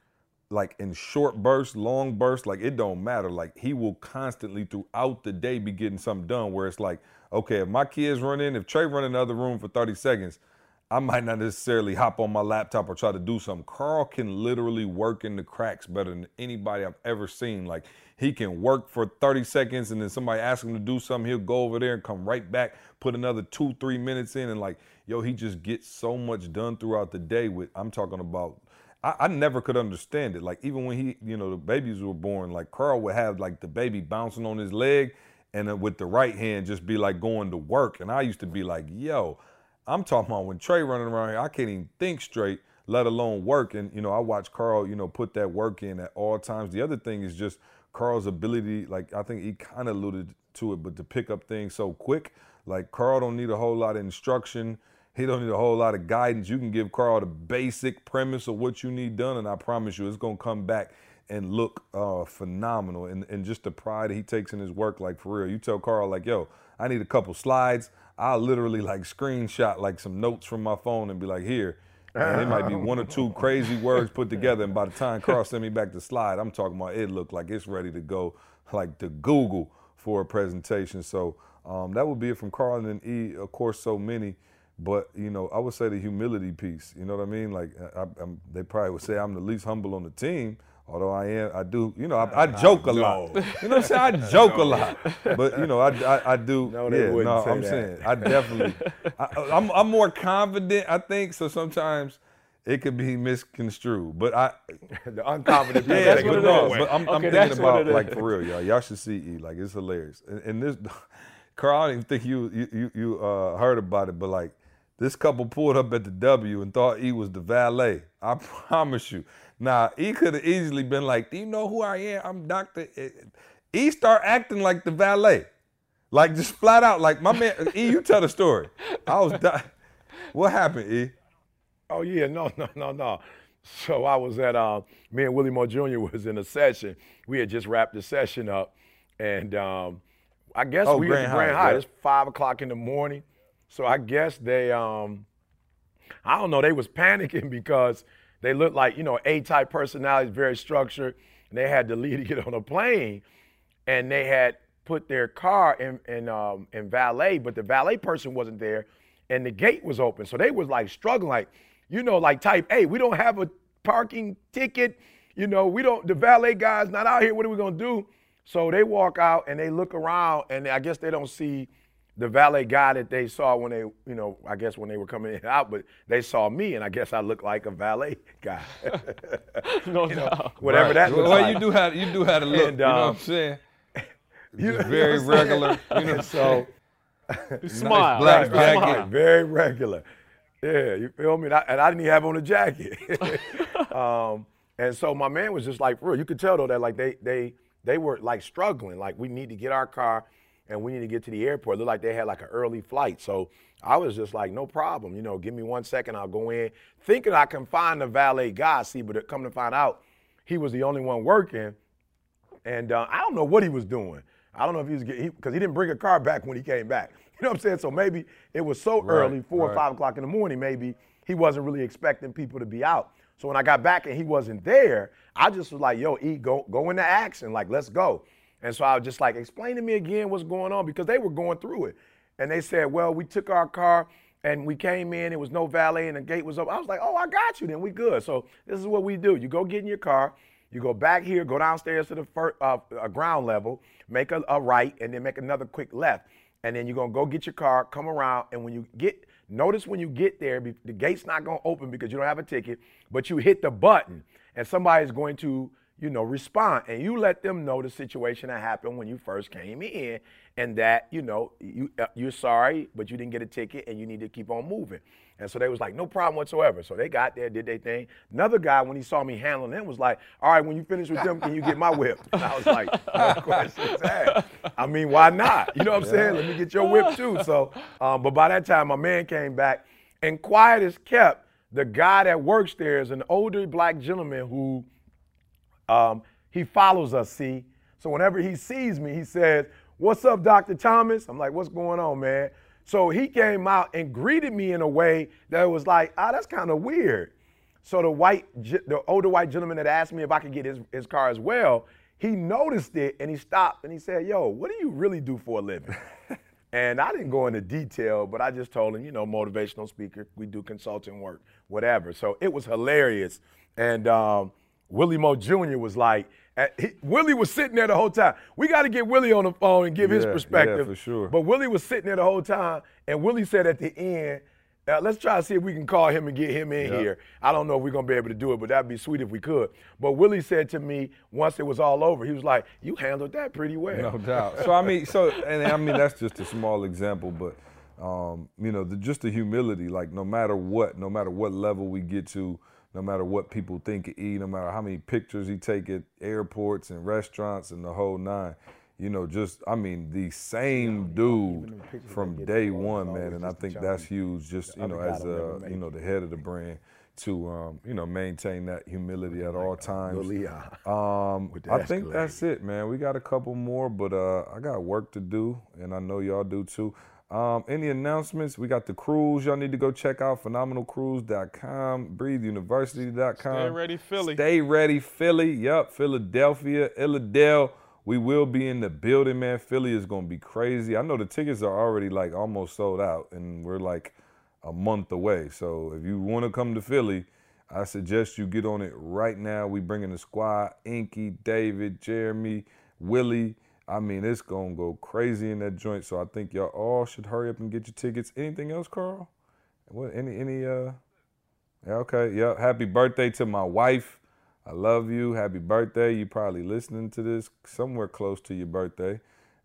like in short bursts, long bursts, like it don't matter. Like he will constantly throughout the day be getting something done where it's like, okay, if my kids run in, if Trey run in the other room for 30 seconds, I might not necessarily hop on my laptop or try to do something. Carl can literally work in the cracks better than anybody I've ever seen. Like he can work for 30 seconds and then somebody asks him to do something, he'll go over there and come right back, put another two, three minutes in, and like, yo, he just gets so much done throughout the day with I'm talking about I, I never could understand it. Like even when he, you know, the babies were born, like Carl would have like the baby bouncing on his leg, and with the right hand just be like going to work. And I used to be like, yo, I'm talking about when Trey running around here, I can't even think straight, let alone work. And you know, I watch Carl, you know, put that work in at all times. The other thing is just Carl's ability, like I think he kind of alluded to it, but to pick up things so quick. Like Carl don't need a whole lot of instruction. He don't need a whole lot of guidance. You can give Carl the basic premise of what you need done, and I promise you, it's gonna come back and look uh, phenomenal. And, and just the pride he takes in his work, like for real. You tell Carl, like, yo, I need a couple slides. I'll literally like screenshot like some notes from my phone and be like, here. And it might be [LAUGHS] one or two crazy words put together. And by the time Carl sent me back the slide, I'm talking about it looked like it's ready to go, like to Google for a presentation. So um, that would be it from Carl and E. Of course, so many. But you know, I would say the humility piece. You know what I mean? Like I, they probably would say I'm the least humble on the team. Although I am, I do. You know, I, I [LAUGHS] joke a lot. You know what I'm saying? I [LAUGHS] joke a lot. But you know, I, I, I do. [LAUGHS] No, they yeah, wouldn't no, say I'm that. saying I definitely. I, I'm, I'm more confident. I think so. Sometimes it could be misconstrued, but I. the unconfident people. Yeah, that's what it but no, is. but I'm, I'm thinking about like for real, y'all. Y'all should see E. Like it's hilarious. And, and this, Carl, I didn't even think you you you, you uh, heard about it, but like this couple pulled up at the W and thought E was the valet. I [LAUGHS] promise you. Now E could have easily been like, "Do you know who I am? I'm Doctor." E start acting like the valet, like just flat out. Like my man E, you tell the story. I was. Di- [LAUGHS] what happened, E? Oh yeah, no, no, no, no. So I was at uh, me and Willie Moore Jr. [LAUGHS] was in a session. We had just wrapped the session up, and um, I guess Oh, we Grand at the Grand Hyatt. yeah. It's five o'clock in the morning. So I guess they, um, I don't know, they was panicking [LAUGHS] because they looked like you know A-type personalities, very structured. And they had to leave to get on a plane, and they had put their car in in, um, in valet, but the valet person wasn't there, and the gate was open. So they was like struggling, like you know, like type A. We don't have a parking ticket. You know, we don't. The valet guy's not out here. What are we gonna do? So they walk out and they look around, and I guess they don't see the valet guy that they saw when they, you know, I guess when they were coming in and out, but they saw me, and I guess I look like a valet [LAUGHS] guy. [LAUGHS] No doubt. Whatever that looks well, like. you do have you do have to look. And, you know what um, I'm saying? [LAUGHS] You know very what I'm regular. You know so saying? Smile. black right, jacket. right, very regular. Yeah, you feel me? And I, and I didn't even have on a jacket. um, and so my man was just like, for real. You could tell though that like they they they were like struggling. Like we need to get our car and we need to get to the airport. It looked like they had like an early flight. So I was just like, no problem. You know, give me one second. I'll go in, thinking I can find the valet guy. See, but come to find out, he was the only one working. And uh, I don't know what he was doing. I don't know if he was getting, because he, didn't bring a car back when he came back. [LAUGHS] You know what I'm saying? So maybe it was so early, four or five o'clock in the morning, maybe he wasn't really expecting people to be out. So when I got back and he wasn't there, I just was like, yo, E, go, go into action. Like, let's go. And so I was just like, explain to me again what's going on because they were going through it. And they said, well, we took our car and we came in, it was no valet and the gate was open. I was like, oh, I got you then, we good. So this is what we do. You go get in your car, you go back here, go downstairs to the first, uh, uh, ground level, make a, a right, and then make another quick left. And then you're gonna go get your car, come around, and when you get, notice when you get there, the gate's not gonna open because you don't have a ticket, but you hit the button, and somebody's going to, you know, respond, and you let them know the situation that happened when you first came in, and that, you know, you uh, you're sorry, but you didn't get a ticket, and you need to keep on moving. And so they was like, no problem whatsoever. So they got there, did their thing. Another guy, when he saw me handling them, was like, all right, when you finish with them, can you get my whip? And I was like, no [LAUGHS] questions asked. I mean, why not? You know what I'm saying? Let me get your whip too. So, um, but by that time, my man came back, and quiet as kept, the guy that works there is an older black gentleman who um, he follows us, see. So whenever he sees me, he says, What's up, Dr. Thomas? I'm like, What's going on, man? So he came out and greeted me in a way that was like, Ah, that's kind of weird. So the white, the older white gentleman that asked me if I could get his, his car as well, he noticed it and he stopped and he said, Yo, what do you really do for a living? [LAUGHS] And I didn't go into detail, but I just told him, you know, motivational speaker, we do consulting work, whatever. So it was hilarious. And um, Willie Moore Jr. was like, he, Willie was sitting there the whole time. We got to get Willie on the phone and give his Yeah, yeah, perspective. for sure. But Willie was sitting there the whole time, and Willie said at the end, Uh, let's try to see if we can call him and get him in Yeah. here. I don't know if we're gonna be able to do it, but that'd be sweet if we could. But Willie said to me once it was all over, he was like, "You handled that pretty well." No doubt. So I mean, so and I mean that's just a small example, but um, you know, the, just the humility. Like no matter what, no matter what level we get to, no matter what people think of E, no matter how many pictures he take at airports and restaurants and the whole nine. You know, just I mean, the same dude from day one, man, and I think that's huge. Just you know, as a you know, the head of the brand. To um, you know, maintain that humility at all times. Um, I think that's it, man. We got a couple more, but uh, I got work to do, and I know y'all do too. Um, any announcements? We got the cruise. Y'all need to go check out phenomenalcruise.com, breatheuniversity.com. Stay ready, Philly. Stay ready, Philly. Yup, Philadelphia, Illidale. We will be in the building, man. Philly is gonna be crazy. I know the tickets are already like almost sold out, and we're like a month away. So if you want to come to Philly, I suggest you get on it right now. We bringing the squad: Inky, David, Jeremy, Willie. I mean, it's gonna go crazy in that joint. So I think y'all all should hurry up and get your tickets. Anything else, Carl? What? Any? Any? Uh? Yeah, okay. Yep. Happy birthday to my wife. I love you. Happy birthday. You probably listening to this somewhere close to your birthday.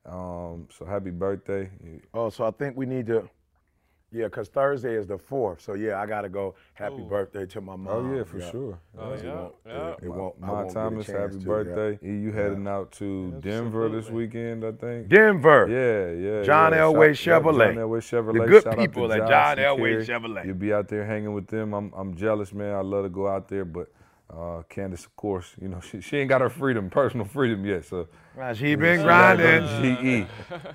Um, so happy birthday. Oh, so I think we need to. Yeah, because Thursday is the fourth. So yeah, I gotta go. Happy birthday to my mom. Oh yeah, for sure. Oh, It yeah, won't- yeah. It, it won't. I My won't Thomas, happy to, birthday. E, You heading out to Denver this weekend, I think. Denver. Yeah, yeah. John yeah. Elway Shout- Chevrolet. John Elway Chevrolet. The good Shout people at Josh John and Elway Kerry. Chevrolet. You'll be out there hanging with them. I'm, I'm jealous, man. I love to go out there, but uh, Candace, of course, you know, [LAUGHS] she, she ain't got her freedom, personal freedom yet. So Right, she been grinding. that GE.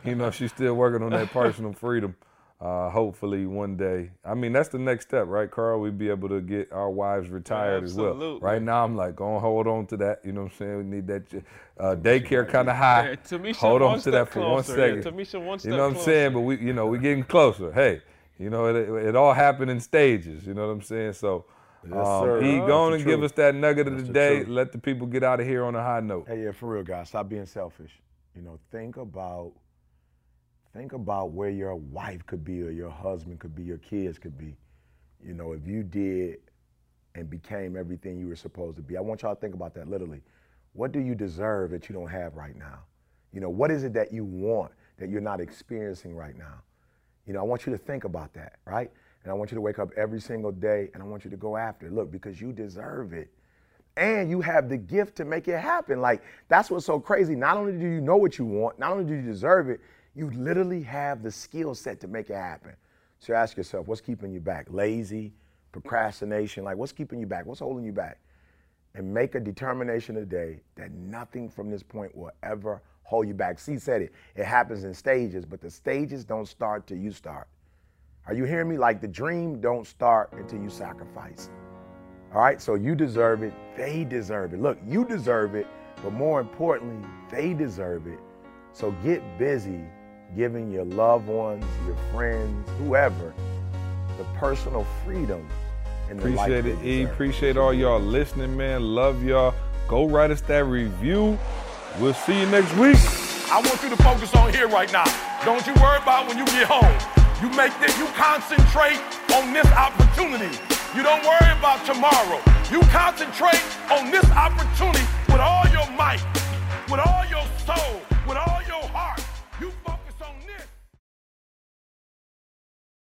[LAUGHS] You know, she's still working on that personal freedom. Uh, hopefully one day. I mean, that's the next step, right, Carl? We'd be able to get our wives retired as well. Right now, I'm like, go on, hold on to that. You know what I'm saying? We need that uh, daycare kind of high. Yeah, Tamisha hold on to that for one closer. Yeah. Tamisha one you know what I'm closer. saying? But we, you know, we're getting closer. Hey, you know, it, it all happened in stages. You know what I'm saying? So, Yes, um, sir. E, That's go on and give us that nugget of the the day. truth. Let the people get out of here on a high note. Hey, yeah, for real, guys. Stop being selfish. You know, think about think about where your wife could be or your husband could be, your kids could be. You know, if you did and became everything you were supposed to be. I want y'all to think about that literally. What do you deserve that you don't have right now? You know, what is it that you want that you're not experiencing right now? You know, I want you to think about that, right? And I want you to wake up every single day and I want you to go after it. Look, because you deserve it and you have the gift to make it happen. Like that's what's so crazy. Not only do you know what you want, not only do you deserve it, you literally have the skill set to make it happen. So ask yourself, what's keeping you back? Lazy, procrastination, like what's keeping you back? What's holding you back? And make a determination today that nothing from this point will ever hold you back. See, said it. It happens in stages, but the stages don't start till you start. Are you hearing me? Like the dream don't start until you sacrifice. All right, so you deserve it. They deserve it. Look, you deserve it, but more importantly, they deserve it. So get busy giving your loved ones, your friends, whoever, the personal freedom. And appreciate the life it, E. Appreciate all y'all listening, man. Love y'all. Go write us that review. We'll see you next week. I want you to focus on here right now. Don't you worry about when you get home. You make this, you concentrate on this opportunity. You don't worry about tomorrow. You concentrate on this opportunity with all your might, with all your soul.